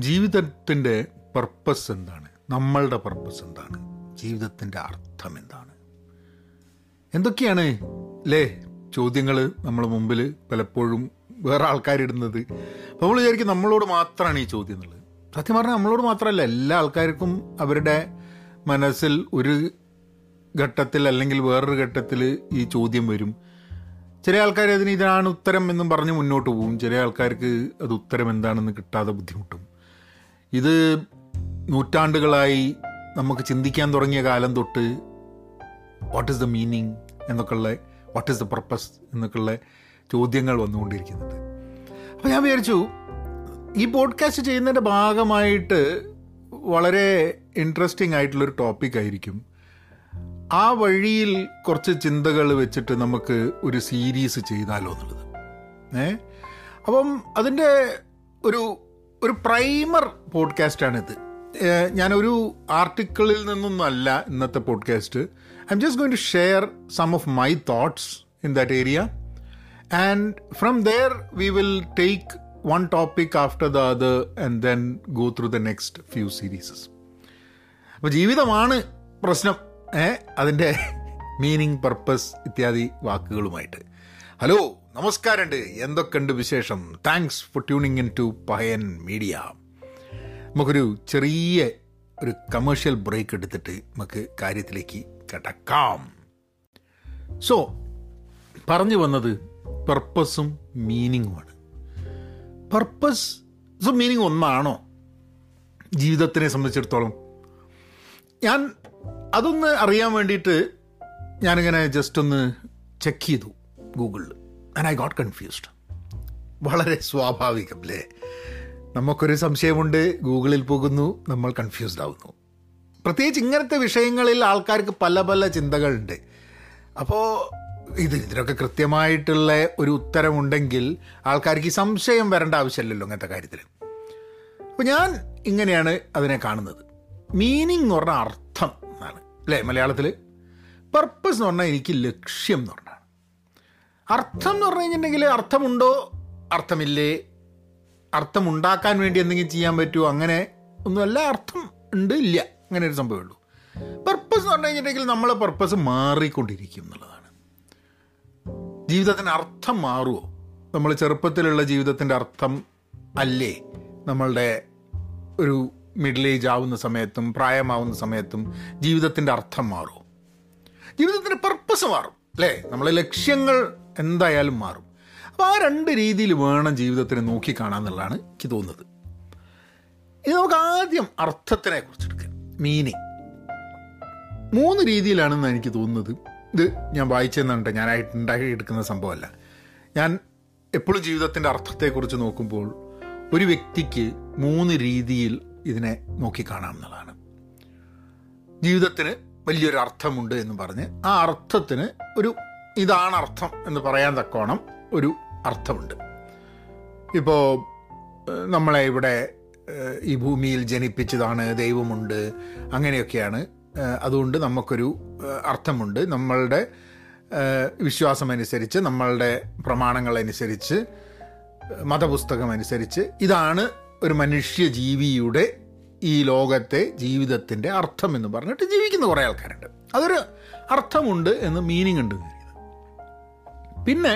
ജീവിതത്തിന്റെ പർപ്പസ് എന്താണ്? നമ്മളുടെ പർപ്പസ് എന്താണ്? ജീവിതത്തിന്റെ അർത്ഥം എന്താണ്? എന്തൊക്കെയാണ് ലേ ചോദ്യങ്ങൾ നമ്മൾ മുമ്പിൽ പലപ്പോഴും വേറെ ആൾക്കാരിടുന്നത് അപ്പോൾ നമ്മൾ വിചാരിക്കും നമ്മളോട് മാത്രമാണ് ഈ ചോദ്യം എന്നുള്ളത്. സത്യം പറഞ്ഞാൽ നമ്മളോട് മാത്രമല്ല എല്ലാ ആൾക്കാർക്കും അവരുടെ മനസ്സിൽ ഒരു ഘട്ടത്തിൽ അല്ലെങ്കിൽ വേറൊരു ഘട്ടത്തിൽ ഈ ചോദ്യം വരും. ചില ആൾക്കാർ അതിന് ഇതാണ് ഉത്തരം എന്നും പറഞ്ഞ് മുന്നോട്ട് പോകും ചില ആൾക്കാർക്ക് അത് ഉത്തരം എന്താണെന്ന് കിട്ടാതെ ബുദ്ധിമുട്ടും. ഇത് നൂറ്റാണ്ടുകളായി നമുക്ക് ചിന്തിക്കാൻ തുടങ്ങിയ കാലം തൊട്ട് വാട്ട് ഈസ് ദ മീനിങ് എന്നൊക്കെയുള്ള വാട്ട് ഈസ് ദ പർപ്പസ് എന്നൊക്കെയുള്ള ചോദ്യങ്ങൾ വന്നുകൊണ്ടിരിക്കുന്നുണ്ട്. അപ്പോൾ ഞാൻ വിചാരിച്ചു ഈ പോഡ്കാസ്റ്റ് ചെയ്യുന്നതിന്റെ ഭാഗമായിട്ട് വളരെ ഇൻട്രസ്റ്റിംഗ് ആയിട്ടുള്ളൊരു ടോപ്പിക് ആയിരിക്കും. ആ വഴിയിൽ കുറച്ച് ചിന്തകൾ വെച്ചിട്ട് നമുക്ക് ഒരു സീരീസ് ചെയ്താലോ എന്നുള്ളത്. ഏ? അപ്പം അതിന്റെ ഒരു ഒരു പ്രൈമർ പോഡ്കാസ്റ്റാണിത്. ഞാനൊരു ആർട്ടിക്കിളിൽ നിന്നൊന്നുമല്ല ഇന്നത്തെ podcast. I am just going to share some of my thoughts in that area and from there we will take one topic after the അത് and then go through the next few serieses അപ്പോൾ ജീവിതമാണ് പ്രശ്നം. ഏ അതിന്റെ meaning purpose ഇത്യാദി വാക്കുകളുമായിട്ട്. Hello നമസ്കാരമുണ്ട്. എന്തൊക്കെയുണ്ട് വിശേഷം? Thanks for tuning in to Payan media നമുക്കൊരു ചെറിയ ഒരു കമേഴ്ഷ്യൽ ബ്രേക്ക് എടുത്തിട്ട് നമുക്ക് കാര്യത്തിലേക്ക് കിടക്കാം. സോ പറഞ്ഞു വന്നത് പർപ്പസും മീനിങ്ങുമാണ് പർപ്പസ് മീനിങ് ഒന്നാണോ? ജീവിതത്തിനെ സംബന്ധിച്ചിടത്തോളം. ഞാൻ അതൊന്ന് അറിയാൻ വേണ്ടിയിട്ട് ഞാനിങ്ങനെ ജസ്റ്റ് ഒന്ന് ചെക്ക് ചെയ്തു ഗൂഗിളിൽ ആൻഡ് ഐ ഗോട്ട് കൺഫ്യൂസ്ഡ് വളരെ സ്വാഭാവികം അല്ലേ നമുക്കൊരു സംശയമുണ്ട് ഗൂഗിളിൽ പോകുന്നു നമ്മൾ കൺഫ്യൂസ്ഡ് ആവുന്നു. പ്രത്യേകിച്ച് ഇങ്ങനത്തെ വിഷയങ്ങളിൽ ആൾക്കാർക്ക് പല പല ചിന്തകളുണ്ട്. അപ്പോൾ ഇത് ഇതിനൊക്കെ കൃത്യമായിട്ടുള്ള ഒരു ഉത്തരമുണ്ടെങ്കിൽ ആൾക്കാർക്ക് ഈ സംശയം വരേണ്ട ആവശ്യമില്ലല്ലോ അങ്ങനത്തെ കാര്യത്തിൽ അപ്പോൾ ഞാൻ ഇങ്ങനെയാണ് അതിനെ കാണുന്നത്. മീനിങ് എന്ന് പറഞ്ഞാൽ അർത്ഥം എന്നാണ്. അല്ലേ മലയാളത്തിൽ പർപ്പസ് എന്ന് പറഞ്ഞാൽ എനിക്ക് ലക്ഷ്യം എന്ന് പറഞ്ഞാണ് അർത്ഥം എന്ന് പറഞ്ഞു കഴിഞ്ഞിട്ടുണ്ടെങ്കിൽ അർത്ഥമുണ്ടോ? അർത്ഥമില്ലേ? അർത്ഥം ഉണ്ടാക്കാൻ വേണ്ടി എന്തെങ്കിലും ചെയ്യാൻ പറ്റുമോ? അങ്ങനെ ഒന്നുമല്ല അർത്ഥം ഉണ്ട് ഇല്ല. അങ്ങനെ ഒരു സംഭവമേ ഉള്ളൂ. പർപ്പസ് എന്ന് പറഞ്ഞു കഴിഞ്ഞിട്ടുണ്ടെങ്കിൽ നമ്മളെ പർപ്പസ് മാറിക്കൊണ്ടിരിക്കും എന്നുള്ളതാണ്. ജീവിതത്തിന് അർത്ഥം മാറുമോ? നമ്മൾ ചെറുപ്പത്തിലുള്ള ജീവിതത്തിന്റെ അർത്ഥം അല്ലേ? നമ്മളുടെ ഒരു മിഡിൽ ഏജ് ആവുന്ന സമയത്തും പ്രായമാവുന്ന സമയത്തും ജീവിതത്തിന്റെ അർത്ഥം മാറും ജീവിതത്തിന്റെ പർപ്പസ് മാറും അല്ലേ? നമ്മളെ ലക്ഷ്യങ്ങൾ എന്തായാലും മാറും. അപ്പോൾ ആ രണ്ട് രീതിയിൽ വേണം ജീവിതത്തിനെ നോക്കി കാണാന്നുള്ളതാണ് എനിക്ക് തോന്നുന്നത്. ഇത് നമുക്ക് ആദ്യം അർത്ഥത്തിനെ കുറിച്ച് എടുക്കാം. മീനിങ്. മൂന്ന് രീതിയിലാണെന്ന് എനിക്ക് തോന്നുന്നത്. ഇത് ഞാൻ വായിച്ചെന്നുണ്ട് ഞാനായിട്ട് ഉണ്ടാക്കിയെടുക്കുന്ന സംഭവമല്ല. ഞാൻ എപ്പോഴും ജീവിതത്തിന്റെ അർത്ഥത്തെക്കുറിച്ച് നോക്കുമ്പോൾ ഒരു വ്യക്തിക്ക് മൂന്ന് രീതിയിൽ ഇതിനെ നോക്കിക്കാണാം എന്നുള്ളതാണ് ജീവിതത്തിന് വലിയൊരു അർത്ഥമുണ്ട് എന്ന് പറഞ്ഞ് ആ അർത്ഥത്തിന് ഒരു ഇതാണ് അർത്ഥം എന്ന് പറയാൻ തക്കോണം ഒരു അർത്ഥമുണ്ട്. ഇപ്പോൾ നമ്മളെ ഇവിടെ ഈ ഭൂമിയിൽ ജനിപ്പിച്ചതാണ് ദൈവമുണ്ട് അങ്ങനെയൊക്കെയാണ്. അതുകൊണ്ട് നമുക്കൊരു അർത്ഥമുണ്ട്. നമ്മളുടെ വിശ്വാസമനുസരിച്ച് നമ്മളുടെ പ്രമാണങ്ങളനുസരിച്ച് മതപുസ്തകം അനുസരിച്ച് ഇതാണ് ഒരു മനുഷ്യ ജീവിയുടെ ഈ ലോകത്തെ ജീവിതത്തിന്റെ അർത്ഥം എന്ന് പറഞ്ഞിട്ട് ജീവിക്കുന്ന കുറേ ആൾക്കാരുണ്ട്. അതൊരു അർത്ഥമുണ്ട് എന്ന് മീനിങ് ഉണ്ട്. പിന്നെ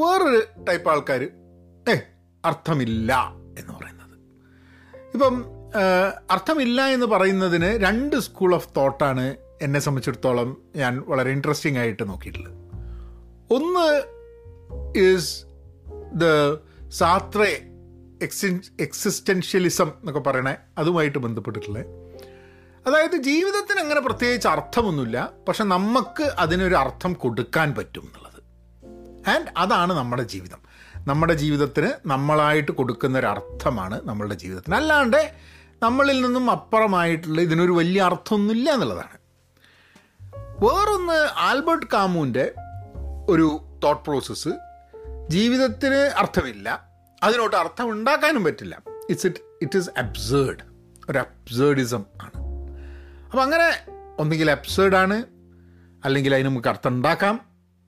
വേറൊരു ടൈപ്പ് ആൾക്കാർ ഏ അർത്ഥമില്ല എന്ന് പറയുന്നത്. ഇപ്പം അർത്ഥമില്ല എന്ന് പറയുന്നതിന് രണ്ട് സ്കൂൾ ഓഫ് തോട്ടാണ് എന്നെ സംബന്ധിച്ചിടത്തോളം ഞാൻ വളരെ ഇൻട്രസ്റ്റിംഗ് ആയിട്ട് നോക്കിയിട്ടുള്ളത്. ഒന്ന് ഈസ് ദ സാത്രേ എക്സി എക്സിസ്റ്റൻഷ്യലിസം എന്നൊക്കെ പറയണേ അതുമായിട്ട് ബന്ധപ്പെട്ടിട്ടുള്ളത് അതായത് ജീവിതത്തിന് അങ്ങനെ പ്രത്യേകിച്ച് അർത്ഥമൊന്നുമില്ല. പക്ഷെ നമുക്ക് അതിനൊരു അർത്ഥം കൊടുക്കാൻ പറ്റും എന്നുള്ളത്. ആൻഡ് അതാണ് നമ്മുടെ ജീവിതം. നമ്മുടെ ജീവിതത്തിന് നമ്മളായിട്ട് കൊടുക്കുന്ന ഒരു അർത്ഥമാണ് നമ്മളുടെ ജീവിതത്തിന്. അല്ലാണ്ട് നമ്മളിൽ നിന്നും അപ്പുറമായിട്ടുള്ള ഇതിനൊരു വലിയ അർത്ഥമൊന്നുമില്ല എന്നുള്ളതാണ്. വേറൊന്ന് ആൽബർട്ട് കാമുവിന്റെ ഒരു തോട്ട് പ്രോസസ്സ് ജീവിതത്തിന് അർത്ഥമില്ല. അതിനോട്ട് അർത്ഥം ഉണ്ടാക്കാനും പറ്റില്ല. It's it it is absurd ഒരു അബ്സേർഡിസം ആണ്. അപ്പം അങ്ങനെ ഒന്നുകിൽ അബ്സേർഡാണ് അല്ലെങ്കിൽ അതിന് നമുക്ക് അർത്ഥം ഉണ്ടാക്കാം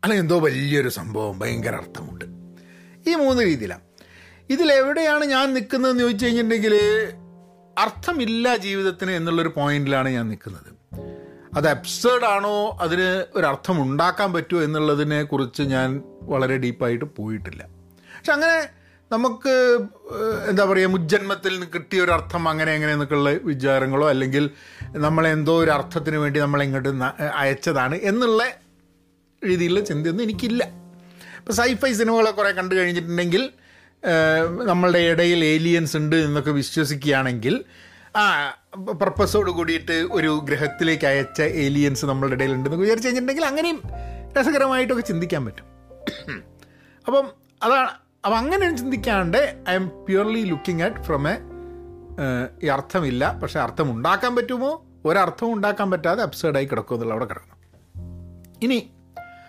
അല്ലെങ്കിൽ എന്തോ വലിയൊരു സംഭവം ഭയങ്കര അർത്ഥമുണ്ട്. ഈ മൂന്ന് രീതിയിലാണ് ഇതിലെവിടെയാണ് ഞാൻ നിൽക്കുന്നതെന്ന് ചോദിച്ചു കഴിഞ്ഞിട്ടുണ്ടെങ്കിൽ അർത്ഥമില്ല ജീവിതത്തിന് എന്നുള്ളൊരു പോയിന്റിലാണ് ഞാൻ നിൽക്കുന്നത്. അത് അബ്സേർഡ് ആണോ അതിന് ഒരു അർത്ഥം ഉണ്ടാക്കാൻ പറ്റുമോ എന്നുള്ളതിനെ കുറിച്ച് ഞാൻ വളരെ ഡീപ്പായിട്ട് പോയിട്ടില്ല. പക്ഷെ അങ്ങനെ നമുക്ക് എന്താ പറയുക മുജ്ജന്മത്തിൽ നിന്ന് കിട്ടിയ ഒരു അർത്ഥം അങ്ങനെ എങ്ങനെ എന്നൊക്കെയുള്ള വിചാരങ്ങളോ അല്ലെങ്കിൽ നമ്മളെന്തോ ഒരു അർത്ഥത്തിന് വേണ്ടി നമ്മളിങ്ങോട്ട് അയച്ചതാണ് എന്നുള്ള രീതിയിലുള്ള ചിന്തയൊന്നും എനിക്കില്ല. ഇപ്പോൾ സൈഫൈ സിനിമകളെ കുറേ കണ്ടു കഴിഞ്ഞിട്ടുണ്ടെങ്കിൽ നമ്മളുടെ ഇടയിൽ ഏലിയൻസ് ഉണ്ട് എന്നൊക്കെ വിശ്വസിക്കുകയാണെങ്കിൽ ആ പർപ്പസോട് കൂടിയിട്ട് ഒരു ഗ്രഹത്തിലേക്ക് അയച്ച ഏലിയൻസ് നമ്മളുടെ ഇടയിൽ ഉണ്ടെന്ന് വിചാരിച്ചു കഴിഞ്ഞിട്ടുണ്ടെങ്കിൽ അങ്ങനെയും രസകരമായിട്ടൊക്കെ ചിന്തിക്കാൻ പറ്റും. അപ്പം അതാണ് അപ്പം അങ്ങനെ ചിന്തിക്കാണ്ട് I am purely looking at from a ഈ അർത്ഥമില്ല. പക്ഷേ അർത്ഥം ഉണ്ടാക്കാൻ പറ്റുമോ? ഒരർത്ഥവും ഉണ്ടാക്കാൻ പറ്റാതെ അബ്സേർഡായി കിടക്കും എന്നുള്ള അവിടെ കിടക്കണം ഇനി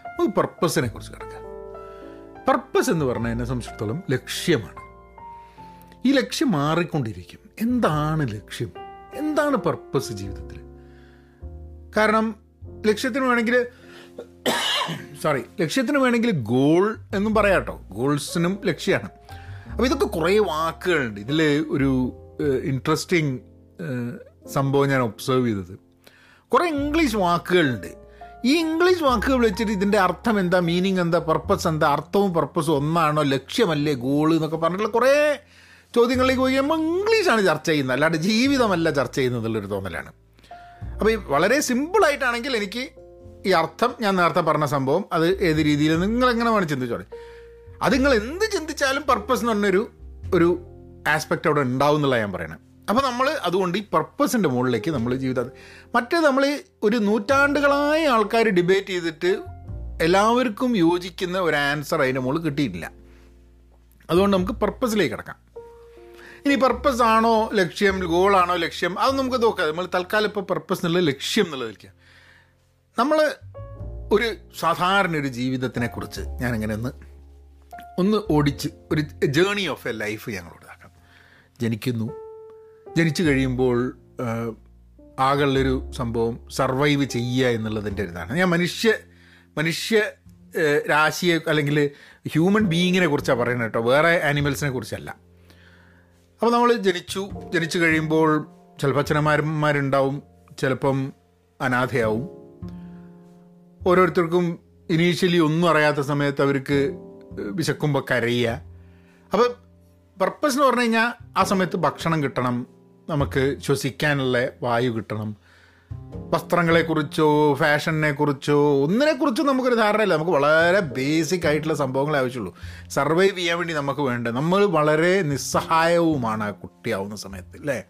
നമുക്ക് പർപ്പസിനെ കുറിച്ച് കിടക്കാം. പർപ്പസ് എന്ന് പറഞ്ഞാൽ എന്നെ സംബന്ധിച്ചിടത്തോളം ലക്ഷ്യമാണ്. ഈ ലക്ഷ്യം മാറിക്കൊണ്ടിരിക്കും. എന്താണ് ലക്ഷ്യം? എന്താണ് പർപ്പസ് ജീവിതത്തിൽ കാരണം ലക്ഷ്യത്തിന് വേണമെങ്കിൽ സോറി ലക്ഷ്യത്തിന് വേണമെങ്കിൽ ഗോൾ എന്നും പറയാം കേട്ടോ ഗോൾസിനും ലക്ഷ്യമാണ്. അപ്പോൾ ഇതൊക്കെ കുറേ വാക്കുകളുണ്ട്. ഇതിൽ ഒരു ഇൻട്രസ്റ്റിംഗ് സംഭവം ഞാൻ ഒബ്സർവ് ചെയ്തത്. കുറേ ഇംഗ്ലീഷ് വാക്കുകളുണ്ട്. ഈ ഇംഗ്ലീഷ് വാക്കുകൾ വെച്ചിട്ട് ഇതിന്റെ അർത്ഥം എന്താ മീനിങ് എന്താ പർപ്പസ് എന്താ അർത്ഥവും പർപ്പസും ഒന്നാണോ ലക്ഷ്യമല്ലേ ഗോൾ എന്നൊക്കെ പറഞ്ഞിട്ടുള്ള കുറേ ചോദ്യങ്ങളിലേക്ക് പോയി കഴിയുമ്പോൾ ഇംഗ്ലീഷാണ് ചർച്ച ചെയ്യുന്നത്. അല്ലാണ്ട് ജീവിതമല്ല ചർച്ച ചെയ്യുന്നതുള്ളൊരു തോന്നലാണ്. അപ്പോൾ വളരെ സിമ്പിളായിട്ടാണെങ്കിൽ എനിക്ക് ഈ അർത്ഥം ഞാൻ നേരത്തെ പറഞ്ഞ സംഭവം അത് ഏത് രീതിയിൽ നിങ്ങൾ എങ്ങനെ വേണം ചിന്തിച്ചോളെ. അത് നിങ്ങൾ എന്ത് ചിന്തിച്ചാലും പർപ്പസ് എന്ന് പറഞ്ഞൊരു ഒരു ആസ്പെക്റ്റ് അവിടെ ഉണ്ടാവും എന്നുള്ള ഞാൻ പറയണത് അപ്പോൾ നമ്മൾ അതുകൊണ്ട് ഈ പർപ്പസിന്റെ മുകളിലേക്ക് നമ്മൾ ജീവിതം മറ്റേ നമ്മൾ ഒരു നൂറ്റാണ്ടുകളായ ആൾക്കാർ ഡിബേറ്റ് ചെയ്തിട്ട് എല്ലാവർക്കും യോജിക്കുന്ന ഒരു ആൻസർ അതിന്റെ മുകളിൽ കിട്ടിയിട്ടില്ല. അതുകൊണ്ട് നമുക്ക് പർപ്പസിലേക്ക് കിടക്കാം. ഇനി പർപ്പസ് ആണോ ലക്ഷ്യം ഗോളാണോ ലക്ഷ്യം അത് നമുക്ക് നോക്കാം നമ്മൾ തൽക്കാലം ഇപ്പോൾ പർപ്പസ് എന്നുള്ള ലക്ഷ്യം എന്നുള്ളത് വയ്ക്കാം നമ്മൾ ഒരു സാധാരണ ഒരു ജീവിതത്തിനെ കുറിച്ച് ഞാനിങ്ങനെ ഒന്ന് ഒന്ന് ഓടിച്ച് ഒരു ജേണി ഓഫ് എ ലൈഫ് ഞങ്ങളോട് ആക്കാം ജനിക്കുന്നു. ജനിച്ചു കഴിയുമ്പോൾ ആകുള്ളൊരു സംഭവം സർവൈവ് ചെയ്യുക എന്നുള്ളതിന്റെ ഒരു ഇതാണ്. ഞാൻ മനുഷ്യ മനുഷ്യ രാശിയെ അല്ലെങ്കിൽ ഹ്യൂമൻ ബീയിങ്ങിനെ കുറിച്ചാണ് പറയുന്നത് കേട്ടോ. വേറെ ആനിമൽസിനെ കുറിച്ചല്ല. അപ്പോൾ നമ്മൾ ജനിച്ചു. ജനിച്ചു കഴിയുമ്പോൾ ചിലപ്പോൾ അച്ഛനമാരന്മാരുണ്ടാവും ചിലപ്പം അനാഥയാവും. ഓരോരുത്തർക്കും ഇനീഷ്യലി ഒന്നും അറിയാത്ത സമയത്ത് അവർക്ക് വിശക്കുമ്പോൾ കരയുക. അപ്പം പർപ്പസ് എന്ന് പറഞ്ഞു കഴിഞ്ഞാൽ ആ സമയത്ത് ഭക്ഷണം കിട്ടണം നമുക്ക് ശ്വസിക്കാനുള്ള വായു കിട്ടണം. വസ്ത്രങ്ങളെക്കുറിച്ചോ ഫാഷനെ കുറിച്ചോ ഒന്നിനെക്കുറിച്ചും നമുക്കൊരു ധാരണയില്ല. നമുക്ക് വളരെ ബേസിക് ആയിട്ടുള്ള സംഭവങ്ങളെ ആവശ്യമുള്ളൂ. സർവൈവ് ചെയ്യാൻ വേണ്ടി നമുക്ക് വേണ്ട നമ്മൾ വളരെ നിസ്സഹായവുമാണ് ആ കുട്ടിയാവുന്ന സമയത്ത് അല്ലേ?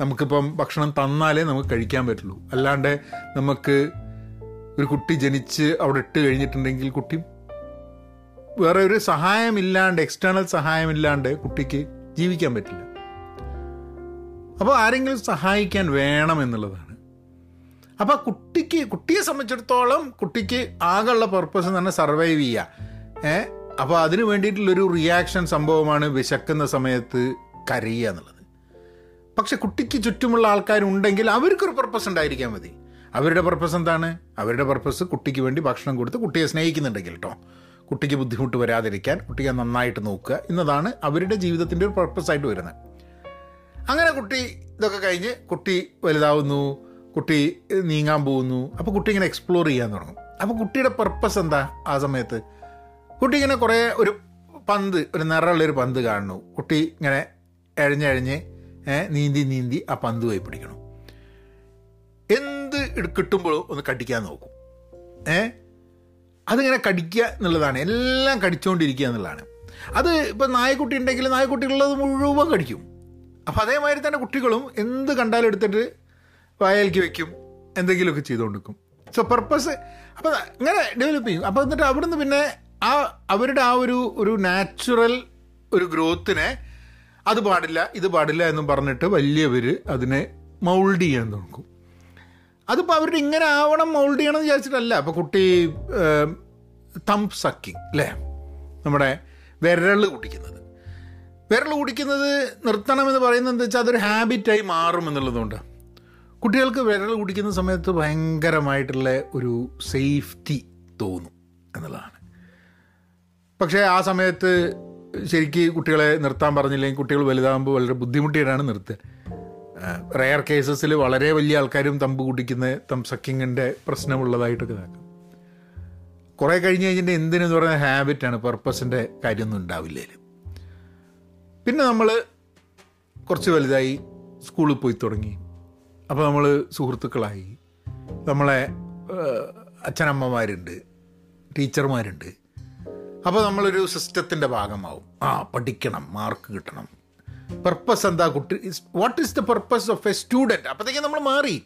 നമുക്കിപ്പം ഭക്ഷണം തന്നാലേ നമുക്ക് കഴിക്കാൻ പറ്റുള്ളൂ. അല്ലാണ്ട് നമുക്ക് ഒരു കുട്ടി ജനിച്ച് അവിടെ ഇട്ട് കഴിഞ്ഞിട്ടുണ്ടെങ്കിൽ കുട്ടി വേറെ ഒരു സഹായമില്ലാണ്ട് എക്സ്റ്റേണൽ സഹായമില്ലാണ്ട് കുട്ടിക്ക് ജീവിക്കാൻ പറ്റില്ല. അപ്പോൾ ആരെങ്കിലും സഹായിക്കാൻ വേണം എന്നുള്ളതാണ്. അപ്പോൾ കുട്ടിക്ക് കുട്ടിയെ സംബന്ധിച്ചിടത്തോളം കുട്ടിക്ക് ആകെയുള്ള പർപ്പസ് തന്നെ സർവൈവ് ചെയ്യുക ഏ? അപ്പോൾ അതിന് വേണ്ടിയിട്ടുള്ളൊരു റിയാക്ഷൻ സംഭവമാണ് വിശക്കുന്ന സമയത്ത് കരയുക എന്നുള്ളത്. പക്ഷെ കുട്ടിക്ക് ചുറ്റുമുള്ള ആൾക്കാരുണ്ടെങ്കിൽ അവർക്കൊരു പർപ്പസ് ഉണ്ടായിരിക്കാൻ മതി. അവരുടെ പർപ്പസ് എന്താണ്? അവരുടെ പർപ്പസ് കുട്ടിക്ക് വേണ്ടി ഭക്ഷണം കൊടുത്ത് കുട്ടിയെ സ്നേഹിക്കുന്നുണ്ടെങ്കിൽ കേട്ടോ കുട്ടിക്ക് ബുദ്ധിമുട്ട് വരാതിരിക്കാൻ കുട്ടിയെ നന്നായിട്ട് നോക്കുക എന്നതാണ് അവരുടെ ജീവിതത്തിന്റെ ഒരു പർപ്പസായിട്ട് വരുന്നത്. അങ്ങനെ കുട്ടി ഇതൊക്കെ കഴിഞ്ഞ് കുട്ടി വലുതാവുന്നു കുട്ടി നീങ്ങാൻ പോകുന്നു അപ്പോൾ കുട്ടി ഇങ്ങനെ എക്സ്പ്ലോർ ചെയ്യാൻ തുടങ്ങും. അപ്പോൾ കുട്ടിയുടെ പർപ്പസ് എന്താ ആ സമയത്ത്? കുട്ടി ഇങ്ങനെ കുറേ ഒരു പന്ത് ഒരു നിറമുള്ളൊരു പന്ത് കാണുന്നു. കുട്ടി ഇങ്ങനെ എഴഞ്ഞഴഞ്ഞ് നീന്തി നീന്തി ആ പന്ത് പോയി പിടിക്കണം. എന്ത് കിട്ടുമ്പോഴും ഒന്ന് കടിക്കാൻ നോക്കും. ഏ? അതിങ്ങനെ കടിക്കുക എന്നുള്ളതാണ്. എല്ലാം കടിച്ചുകൊണ്ടിരിക്കുക എന്നുള്ളതാണ്. അത് ഇപ്പം നായക്കുട്ടി ഉണ്ടെങ്കിൽ നായക്കുട്ടികളുള്ളത് മുഴുവൻ കടിക്കും. അപ്പം അതേമാതിരി തന്നെ കുട്ടികളും എന്ത് കണ്ടാലും എടുത്തിട്ട് വായലേക്ക് വെക്കും. എന്തെങ്കിലുമൊക്കെ ചെയ്തുകൊണ്ടിരിക്കും. സോ പർപ്പസ് അപ്പം ഇങ്ങനെ ഡെവലപ്പ് ചെയ്യും. അപ്പോൾ എന്നിട്ട് അവിടുന്ന് പിന്നെ ആ അവരുടെ ആ ഒരു ഒരു നാച്ചുറൽ ഒരു ഗ്രോത്തിനെ അത് പാടില്ല ഇത് പാടില്ല എന്നും പറഞ്ഞിട്ട് വലിയവർ അതിനെ മൗൾഡ് ചെയ്യാൻ നോക്കും അതിപ്പോൾ അവരുടെ ഇങ്ങനെ ആവണം മോൾഡ് ചെയ്യണം എന്ന് വിചാരിച്ചിട്ടല്ല. അപ്പോൾ കുട്ടി തംപ് സക്കിങ് അല്ലേ നമ്മുടെ വിരൽ കുടിക്കുന്നത്. വിരൽ കുടിക്കുന്നത് നിർത്തണമെന്ന് പറയുന്നത് എന്താ വെച്ചാൽ അതൊരു ഹാബിറ്റായി മാറും എന്നുള്ളതുകൊണ്ട്. കുട്ടികൾക്ക് വിരൽ കുടിക്കുന്ന സമയത്ത് ഭയങ്കരമായിട്ടുള്ള ഒരു സേഫ്റ്റി തോന്നും എന്നുള്ളതാണ്. പക്ഷേ ആ സമയത്ത് ശരിക്ക് കുട്ടികളെ നിർത്താൻ പറഞ്ഞില്ലെങ്കിൽ കുട്ടികൾ വലുതാകുമ്പോൾ വളരെ ബുദ്ധിമുട്ടിയിട്ടാണ് നിർത്തുക. റയർ കേസസിൽ വളരെ വലിയ ആൾക്കാരും തമ്പ് കുടിക്കുന്ന തം സക്കിങ്ങിന്റെ പ്രശ്നമുള്ളതായിട്ടൊക്കെ നോക്കാം കുറേ കഴിഞ്ഞ് കഴിഞ്ഞിട്ട് എന്തിനെന്ന് പറയുന്ന ഹാബിറ്റാണ് പർപ്പസിന്റെ കാര്യമൊന്നും ഉണ്ടാവില്ല പിന്നെ നമ്മൾ കുറച്ച് വലുതായി സ്കൂളിൽ പോയി തുടങ്ങി. അപ്പോൾ നമ്മൾ സുഹൃത്തുക്കളായി. നമ്മളെ അച്ഛനമ്മമാരുണ്ട് ടീച്ചർമാരുണ്ട്. അപ്പോൾ നമ്മളൊരു സിസ്റ്റത്തിന്റെ ഭാഗമാവും. ആ പഠിക്കണം മാർക്ക് കിട്ടണം. പർപ്പസ് എന്താ കുട്ടി? What is the purpose of a student അപ്പോഴത്തേക്കും നമ്മൾ മാറി.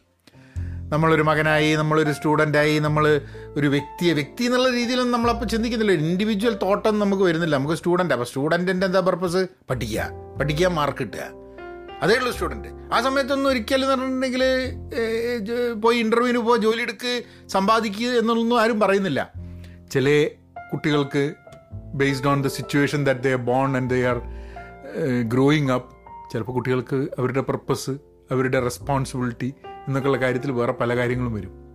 നമ്മളൊരു മകനായി നമ്മളൊരു സ്റ്റുഡന്റായി നമ്മൾ ഒരു വ്യക്തിയെ വ്യക്തി എന്നുള്ള രീതിയിലൊന്നും നമ്മളപ്പോൾ ചിന്തിക്കുന്നില്ല. ഇൻഡിവിജ്വൽ തോട്ടൊന്നും നമുക്ക് വരുന്നില്ല. നമുക്ക് സ്റ്റുഡന്റ് അപ്പോൾ സ്റ്റുഡന്റിന്റെ എന്താ പർപ്പസ് പഠിക്കുക. പഠിക്കുക മാർക്ക് കിട്ടുക. അതേ ഉള്ളൂ സ്റ്റുഡന്റ് ആ സമയത്തൊന്നും ഒരിക്കലും എന്ന് പറഞ്ഞിട്ടുണ്ടെങ്കിൽ പോയി ഇന്റർവ്യൂവിന് പോയി ജോലി എടുക്ക് സമ്പാദിക്കുക എന്നൊന്നും ആരും പറയുന്നില്ല. ചില കുട്ടികൾക്ക് based on the situation that they born and they are growing up ചിലപ്പോൾ കുട്ടികൾക്ക് അവരുടെ പർപ്പസ് അവരുടെ റെസ്പോൺസിബിലിറ്റി എന്നൊക്കെയുള്ള കാര്യത്തിൽ വേറെ പല കാര്യങ്ങളും വരും.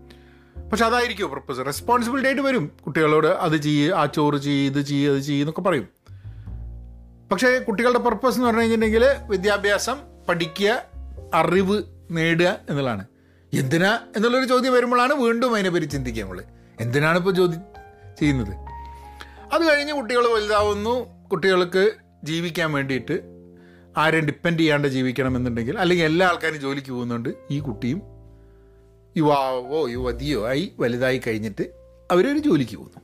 പക്ഷെ അതായിരിക്കും പർപ്പസ് റെസ്പോൺസിബിലിറ്റി ആയിട്ട് വരും. കുട്ടികളോട് അത് ചെയ്യ് ആ ചോറ് ചെയ്യ് ഇത് ചെയ്യ് അത് ചെയ്യ് എന്നൊക്കെ പറയും. പക്ഷേ കുട്ടികളുടെ പർപ്പസ് എന്ന് പറഞ്ഞു കഴിഞ്ഞിട്ടുണ്ടെങ്കിൽ വിദ്യാഭ്യാസം പഠിക്കുക അറിവ് നേടുക എന്നുള്ളതാണ്. എന്തിനാ എന്നുള്ളൊരു ചോദ്യം വരുമ്പോഴാണ് വീണ്ടും അതിനെപ്പറ്റി ചിന്തിക്കുക നമ്മൾ എന്തിനാണ് ഇപ്പോൾ ചോദ്യം ചെയ്യുന്നത്? അത് കഴിഞ്ഞ് കുട്ടികൾ വലുതാവുന്നു. കുട്ടികൾക്ക് ജീവിക്കാൻ വേണ്ടിയിട്ട് ആരെയും ഡിപ്പെൻഡ് ചെയ്യാണ്ട് ജീവിക്കണമെന്നുണ്ടെങ്കിൽ അല്ലെങ്കിൽ എല്ലാ ആൾക്കാരും ജോലിക്ക് പോകുന്നുണ്ട്. ഈ കുട്ടിയും യുവാവോ യുവതിയോ ആയി വലുതായി കഴിഞ്ഞിട്ട് അവരൊരു ജോലിക്ക് പോകുന്നു.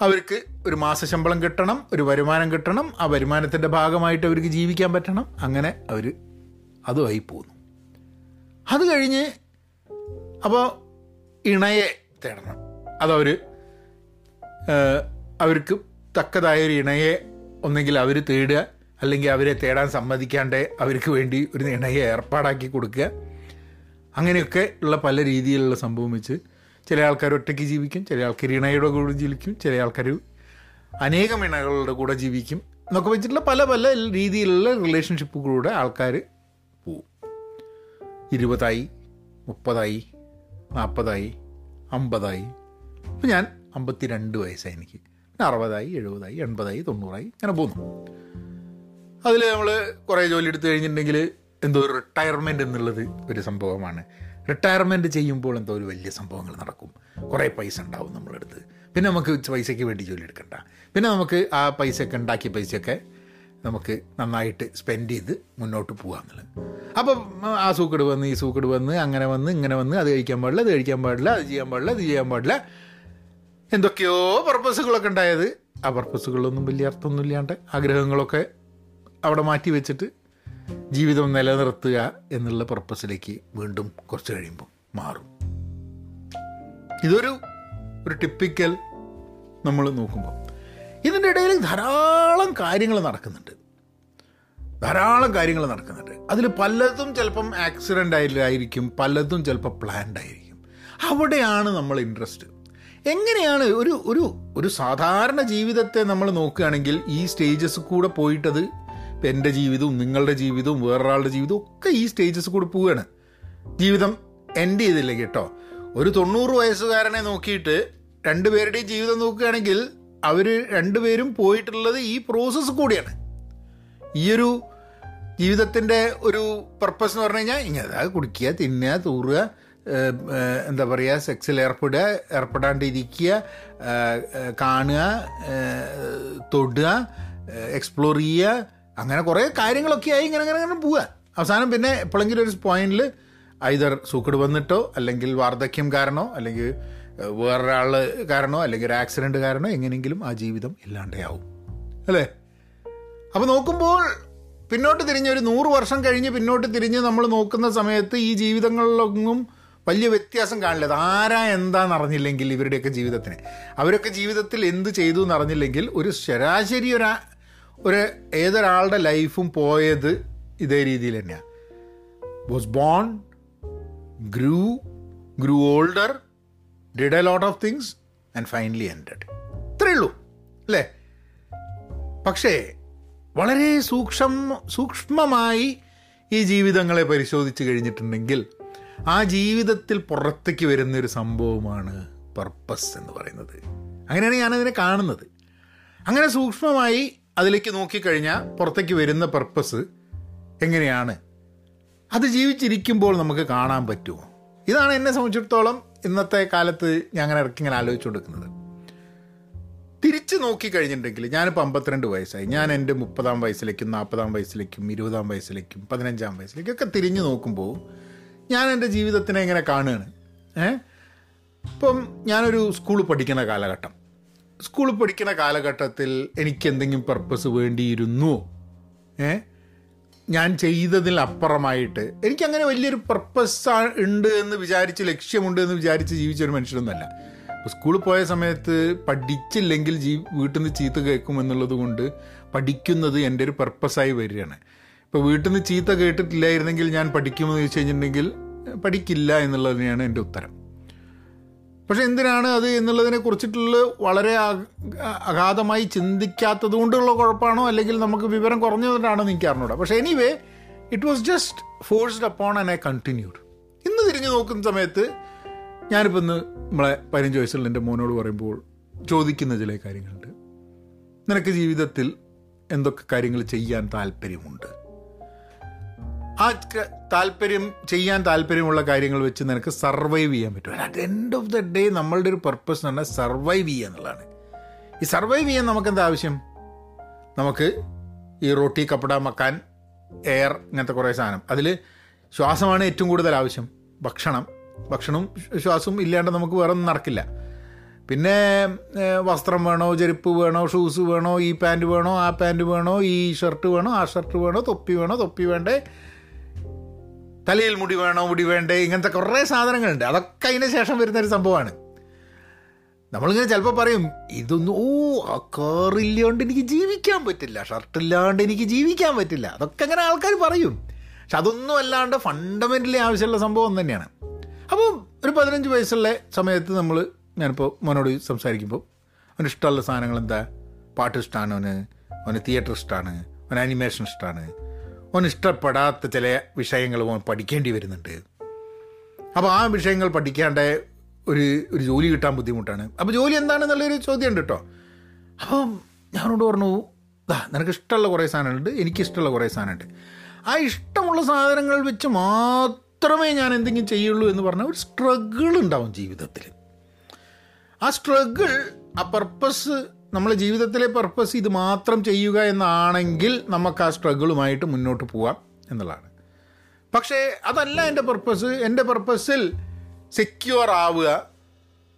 അവർക്ക് ഒരു മാസശമ്പളം കിട്ടണം ഒരു വരുമാനം കിട്ടണം ആ വരുമാനത്തിന്റെ ഭാഗമായിട്ട് അവർക്ക് ജീവിക്കാൻ പറ്റണം. അങ്ങനെ അവർ അതുമായി പോകുന്നു. അത് കഴിഞ്ഞ് അപ്പോൾ ഇണയെ തേടണം. അതവർ അവർക്ക് തക്കതായൊരു ഇണയെ ഒന്നെങ്കിൽ അവർ തേടുക അല്ലെങ്കിൽ അവരെ തേടാൻ സമ്മതിക്കാണ്ട് അവർക്ക് വേണ്ടി ഒരു ഇണയെ ഏർപ്പാടാക്കി കൊടുക്കുക. അങ്ങനെയൊക്കെ ഉള്ള പല രീതിയിലുള്ള സംഭവം വെച്ച് ചില ആൾക്കാർ ഒറ്റയ്ക്ക് ജീവിക്കും ചില ആൾക്കാർ ഇണയുടെ കൂടെ ജീവിക്കും ചില ആൾക്കാർ അനേകം ഇണകളുടെ കൂടെ ജീവിക്കും എന്നൊക്കെ വെച്ചിട്ടുള്ള പല പല രീതിയിലുള്ള റിലേഷൻഷിപ്പുകളിലൂടെ ആൾക്കാർ പോവും. ഇരുപതായി മുപ്പതായി നാൽപ്പതായി അമ്പതായി. അപ്പം ഞാൻ അമ്പത്തി രണ്ട് വയസ്സായി എനിക്ക്. പിന്നെ അറുപതായി എഴുപതായി എൺപതായി തൊണ്ണൂറായി അങ്ങനെ പോകുന്നു. അതിൽ നമ്മൾ കുറേ ജോലി എടുത്തു കഴിഞ്ഞിട്ടുണ്ടെങ്കിൽ എന്തോ ഒരു റിട്ടയർമെന്റ് എന്നുള്ളത് ഒരു സംഭവമാണ്. റിട്ടയർമെന്റ് ചെയ്യുമ്പോൾ എന്തോ ഒരു വലിയ സംഭവങ്ങൾ നടക്കും. കുറേ പൈസ ഉണ്ടാവും നമ്മളെടുത്ത്. പിന്നെ നമുക്ക് പൈസയ്ക്ക് വേണ്ടി ജോലി എടുക്കണ്ട. പിന്നെ നമുക്ക് ആ പൈസയൊക്കെ ഉണ്ടാക്കിയ പൈസയൊക്കെ നമുക്ക് നന്നായിട്ട് സ്പെൻഡ് ചെയ്ത് മുന്നോട്ട് പോകാമെന്നുള്ളത് അപ്പം ആ സൂക്കട് വന്ന് ഈ സൂക്കട് വന്ന് അങ്ങനെ വന്ന് ഇങ്ങനെ വന്ന് അത് കഴിക്കാൻ പാടില്ല അത് കഴിക്കാൻ പാടില്ല അത് ചെയ്യാൻ പാടില്ല ഇത് ചെയ്യാൻ പാടില്ല. എന്തൊക്കെയോ പർപ്പസുകളൊക്കെ ഉണ്ടായത്. ആ പർപ്പസുകളൊന്നും വലിയ അർത്ഥമൊന്നും ഇല്ലാണ്ട് ആഗ്രഹങ്ങളൊക്കെ അവിടെ മാറ്റി വെച്ചിട്ട് ജീവിതം നിലനിർത്തുക എന്നുള്ള പർപ്പസിലേക്ക് വീണ്ടും കുറച്ച് കഴിയുമ്പോൾ മാറും. ഇതൊരു ഒരു ടിപ്പിക്കൽ നമ്മൾ നോക്കുമ്പോൾ. ഇതിന്റെ ഇടയിൽ ധാരാളം കാര്യങ്ങൾ നടക്കുന്നുണ്ട്. ധാരാളം കാര്യങ്ങൾ നടക്കുന്നുണ്ട്. അതിൽ പലതും ചിലപ്പം ആക്സിഡന്റ് ആയിരിക്കും പലതും ചിലപ്പോൾ പ്ലാൻഡ് ആയിരിക്കും. അവിടെയാണ് നമ്മൾ ഇൻട്രസ്റ്റ് എങ്ങനെയാണ് ഒരു ഒരു ഒരു സാധാരണ ജീവിതത്തെ നമ്മൾ നോക്കുകയാണെങ്കിൽ ഈ സ്റ്റേജസ് കൂടെ പോയിട്ടത് എന്റെ ജീവിതവും നിങ്ങളുടെ ജീവിതവും വേറൊരാളുടെ ജീവിതവും ഒക്കെ ഈ സ്റ്റേജസ് കൂടെ പോവുകയാണ്. ജീവിതം എൻഡ് ചെയ്തില്ല കേട്ടോ? ഒരു തൊണ്ണൂറ് വയസ്സുകാരനെ നോക്കിയിട്ട് രണ്ടുപേരുടെയും ജീവിതം നോക്കുകയാണെങ്കിൽ അവർ രണ്ടുപേരും പോയിട്ടുള്ളത് ഈ പ്രോസസ്സ് കൂടിയാണ്. ഈയൊരു ജീവിതത്തിന്റെ ഒരു പർപ്പസ് എന്ന് പറഞ്ഞു കഴിഞ്ഞാൽ ഇങ്ങനെ കുടിക്കുക തിന്നുക തൂറുക എന്താ പറയുക സെക്സിൽ ഏർപ്പെടുക ഏർപ്പെടാണ്ടിരിക്കുക കാണുക തൊടുക എക്സ്പ്ലോർ ചെയ്യുക അങ്ങനെ കുറേ കാര്യങ്ങളൊക്കെ ആയി ഇങ്ങനെ അങ്ങനെ അങ്ങനെ പോവുക. അവസാനം പിന്നെ എപ്പോഴെങ്കിലും ഒരു പോയിന്റിൽ ഐതർ സൂക്കട് വന്നിട്ടോ അല്ലെങ്കിൽ വാർദ്ധക്യം കാരണോ അല്ലെങ്കിൽ വേറൊരാൾ കാരണോ അല്ലെങ്കിൽ ഒരു ആക്സിഡന്റ് കാരണോ എങ്ങനെയെങ്കിലും ആ ജീവിതം ഇല്ലാണ്ടാവും. അല്ലേ? അപ്പോൾ നോക്കുമ്പോൾ പിന്നോട്ട് തിരിഞ്ഞ് ഒരു നൂറ് വർഷം കഴിഞ്ഞ് പിന്നോട്ട് തിരിഞ്ഞ് നമ്മൾ നോക്കുന്ന സമയത്ത് ഈ ജീവിതങ്ങളിലൊന്നും വലിയ വ്യത്യാസം കാണില്ല. ആരാ എന്താന്ന് അറിഞ്ഞില്ലെങ്കിൽ ഇവരുടെയൊക്കെ ജീവിതത്തിന്. അവരൊക്കെ ജീവിതത്തിൽ എന്ത് ചെയ്തു എന്ന് അറിഞ്ഞില്ലെങ്കിൽ ഒരു ശരാശരി ഒരു ഒരു ഏതൊരാളുടെ ലൈഫും പോയത് ഇതേ രീതിയിൽ തന്നെയാണ് was born grew grew older did a lot of things and finally ended ഇത്രയേ ഉള്ളൂ അല്ലേ? പക്ഷേ വളരെ സൂക്ഷ്മ സൂക്ഷ്മമായി ഈ ജീവിതങ്ങളെ പരിശോധിച്ച് കഴിഞ്ഞിട്ടുണ്ടെങ്കിൽ ആ ജീവിതത്തിൽ പുറത്തേക്ക് വരുന്നൊരു സംഭവമാണ് പർപ്പസ് എന്ന് പറയുന്നത്. അങ്ങനെയാണ് ഞാനതിനെ കാണുന്നത്. അങ്ങനെ സൂക്ഷ്മമായി അതിലേക്ക് നോക്കിക്കഴിഞ്ഞാൽ പുറത്തേക്ക് വരുന്ന പർപ്പസ് എങ്ങനെയാണ്? അത് ജീവിച്ചിരിക്കുമ്പോൾ നമുക്ക് കാണാൻ പറ്റുമോ? ഇതാണ് എന്നെ സംബന്ധിച്ചിടത്തോളം ഇന്നത്തെ കാലത്ത് ഞാൻ അങ്ങനെ ഇറക്കി ഇങ്ങനെ ആലോചിച്ചുകൊണ്ടിരിക്കുന്നത്. തിരിച്ച് നോക്കിക്കഴിഞ്ഞിട്ടുണ്ടെങ്കിൽ ഞാനിപ്പോൾ അമ്പത്തിരണ്ട് വയസ്സായി. ഞാൻ എന്റെ മുപ്പതാം വയസ്സിലേക്കും നാൽപ്പതാം വയസ്സിലേക്കും ഇരുപതാം വയസ്സിലേക്കും പതിനഞ്ചാം വയസ്സിലേക്കും ഒക്കെ തിരിഞ്ഞു നോക്കുമ്പോൾ ഞാൻ എന്റെ ജീവിതത്തിനെ എങ്ങനെ കാണുകയാണ്. ഏ? ഇപ്പം ഞാനൊരു സ്കൂളിൽ പഠിക്കുന്ന കാലഘട്ടം. സ്കൂളിൽ പഠിക്കുന്ന കാലഘട്ടത്തിൽ എനിക്ക് എന്തെങ്കിലും പർപ്പസ് വേണ്ടിയിരുന്നു ഏ? ഞാൻ ചെയ്തതിൽ അപ്പുറമായിട്ട് എനിക്കങ്ങനെ വലിയൊരു പർപ്പസ് ഉണ്ട് എന്ന് വിചാരിച്ച് ലക്ഷ്യമുണ്ട് എന്ന് വിചാരിച്ച് ജീവിച്ച ഒരു മനുഷ്യനൊന്നുമല്ല സ്കൂളിൽ പോയ സമയത്ത് പഠിച്ചില്ലെങ്കിൽ ജീ വീട്ടിൽ നിന്ന് ചീത്ത കേൾക്കും എന്നുള്ളത് കൊണ്ട് പഠിക്കുന്നത് എന്റെ ഒരു പർപ്പസായി വരികയാണ്. ഇപ്പോൾ വീട്ടിൽ നിന്ന് ചീത്ത കേട്ടിട്ടില്ലായിരുന്നെങ്കിൽ ഞാൻ പഠിക്കുമെന്ന് ചോദിച്ചു കഴിഞ്ഞിട്ടുണ്ടെങ്കിൽ പഠിക്കില്ല എന്നുള്ളത് തന്നെയാണ് എന്റെ ഉത്തരം. പക്ഷെ എന്തിനാണ് അത് എന്നുള്ളതിനെ കുറിച്ചിട്ടുള്ള വളരെ അഗാധമായി ചിന്തിക്കാത്തത് കൊണ്ടുള്ള കുഴപ്പമാണോ? അല്ലെങ്കിൽ നമുക്ക് വിവരം കുറഞ്ഞതുകൊണ്ടാണോ എനിക്ക് അറിഞ്ഞൂടാ. പക്ഷേ anyway it was just forced upon and I continued ഇന്ന് തിരിഞ്ഞു നോക്കുന്ന സമയത്ത് ഞാനിപ്പോൾ ഇന്ന് നമ്മളെ പതിനഞ്ച് വയസ്സുള്ള എന്റെ മോനോട് പറയുമ്പോൾ ചോദിക്കുന്ന ചില കാര്യങ്ങളുണ്ട്. നിനക്ക് ജീവിതത്തിൽ എന്തൊക്കെ കാര്യങ്ങൾ ചെയ്യാൻ താല്പര്യമുണ്ട്? ആ താല്പര്യം ചെയ്യാൻ താല്പര്യമുള്ള കാര്യങ്ങൾ വെച്ച് നിനക്ക് സർവൈവ് ചെയ്യാൻ പറ്റും. At end of the day നമ്മളുടെ ഒരു പർപ്പസ് എന്ന് പറഞ്ഞാൽ സർവൈവ് ചെയ്യുക എന്നുള്ളതാണ്. ഈ സർവൈവ് ചെയ്യാൻ നമുക്ക് എന്താ ആവശ്യം? നമുക്ക് ഈ റോട്ടി കപ്പട മക്കാൻ എയർ ഇങ്ങനത്തെ കുറേ സാധനം. അതിൽ ശ്വാസമാണ് ഏറ്റവും കൂടുതൽ ആവശ്യം. ഭക്ഷണം. ഭക്ഷണവും ശ്വാസവും ഇല്ലാണ്ട് നമുക്ക് വേറെ ഒന്നും നടക്കില്ല. പിന്നെ വസ്ത്രം വേണോ ചെരുപ്പ് വേണോ ഷൂസ് വേണോ ഈ പാന്റ് വേണോ ആ പാന്റ് വേണോ ഈ ഷർട്ട് വേണോ ആ ഷർട്ട് വേണോ തൊപ്പി വേണോ തൊപ്പി വേണ്ടേ? തലയിൽ മുടി വേണോ മുടി വേണ്ടേ ഇങ്ങനത്തെ കുറേ സാധനങ്ങളുണ്ട്. അതൊക്കെ അതിന് ശേഷം വരുന്നൊരു സംഭവമാണ്. നമ്മളിങ്ങനെ ചിലപ്പോൾ പറയും ഇതൊന്നും ഓ ആ കാറില്ലാണ്ട് എനിക്ക് ജീവിക്കാൻ പറ്റില്ല. ഷർട്ടില്ലാണ്ട് എനിക്ക് ജീവിക്കാൻ പറ്റില്ല. അതൊക്കെ അങ്ങനെ ആൾക്കാർ പറയും. പക്ഷെ അതൊന്നും അല്ലാണ്ട് ഫണ്ടമെന്റലി ആവശ്യമുള്ള സംഭവം തന്നെയാണ്. അപ്പോൾ ഒരു പതിനഞ്ച് വയസ്സുള്ള സമയത്ത് നമ്മൾ ഞാനിപ്പോൾ മോനോട് സംസാരിക്കുമ്പോൾ അവന് ഇഷ്ടമുള്ള സാധനങ്ങൾ എന്താ പാട്ട് ഇഷ്ടമാണ് അവന്. അവന് തിയേറ്റർ ഇഷ്ടമാണ് അവന് ആനിമേഷൻ ഇഷ്ടമാണ് അവന് ഇഷ്ടപ്പെടാത്ത ചില വിഷയങ്ങൾ അവൻ പഠിക്കേണ്ടി വരുന്നുണ്ട്. അപ്പോൾ ആ വിഷയങ്ങൾ പഠിക്കാണ്ട് ഒരു ഒരു ജോലി കിട്ടാൻ ബുദ്ധിമുട്ടാണ്. അപ്പോൾ ജോലി എന്താണെന്നുള്ളൊരു ചോദ്യം ഉണ്ട് കേട്ടോ അപ്പം ഞാനോട് പറഞ്ഞു ദാ നിനക്ക് ഇഷ്ടമുള്ള കുറേ സാധനങ്ങളുണ്ട് എനിക്കിഷ്ടമുള്ള കുറേ സാധനമുണ്ട്. ആ ഇഷ്ടമുള്ള സാധനങ്ങൾ വെച്ച് മാത്രമേ ഞാൻ എന്തെങ്കിലും ചെയ്യുള്ളൂ എന്ന് പറഞ്ഞാൽ ഒരു സ്ട്രഗിൾ ഉണ്ടാവും ജീവിതത്തിൽ ആ സ്ട്രഗിൾ ആ പർപ്പസ് നമ്മളെ ജീവിതത്തിലെ പർപ്പസ് ഇത് മാത്രം ചെയ്യുക എന്നാണെങ്കിൽ നമുക്ക് ആ സ്ട്രഗിളുമായിട്ട് മുന്നോട്ട് പോവാം എന്നുള്ളതാണ്. പക്ഷേ അതല്ല എന്റെ പർപ്പസ് എന്റെ പർപ്പസിൽ സെക്യൂർ ആവുക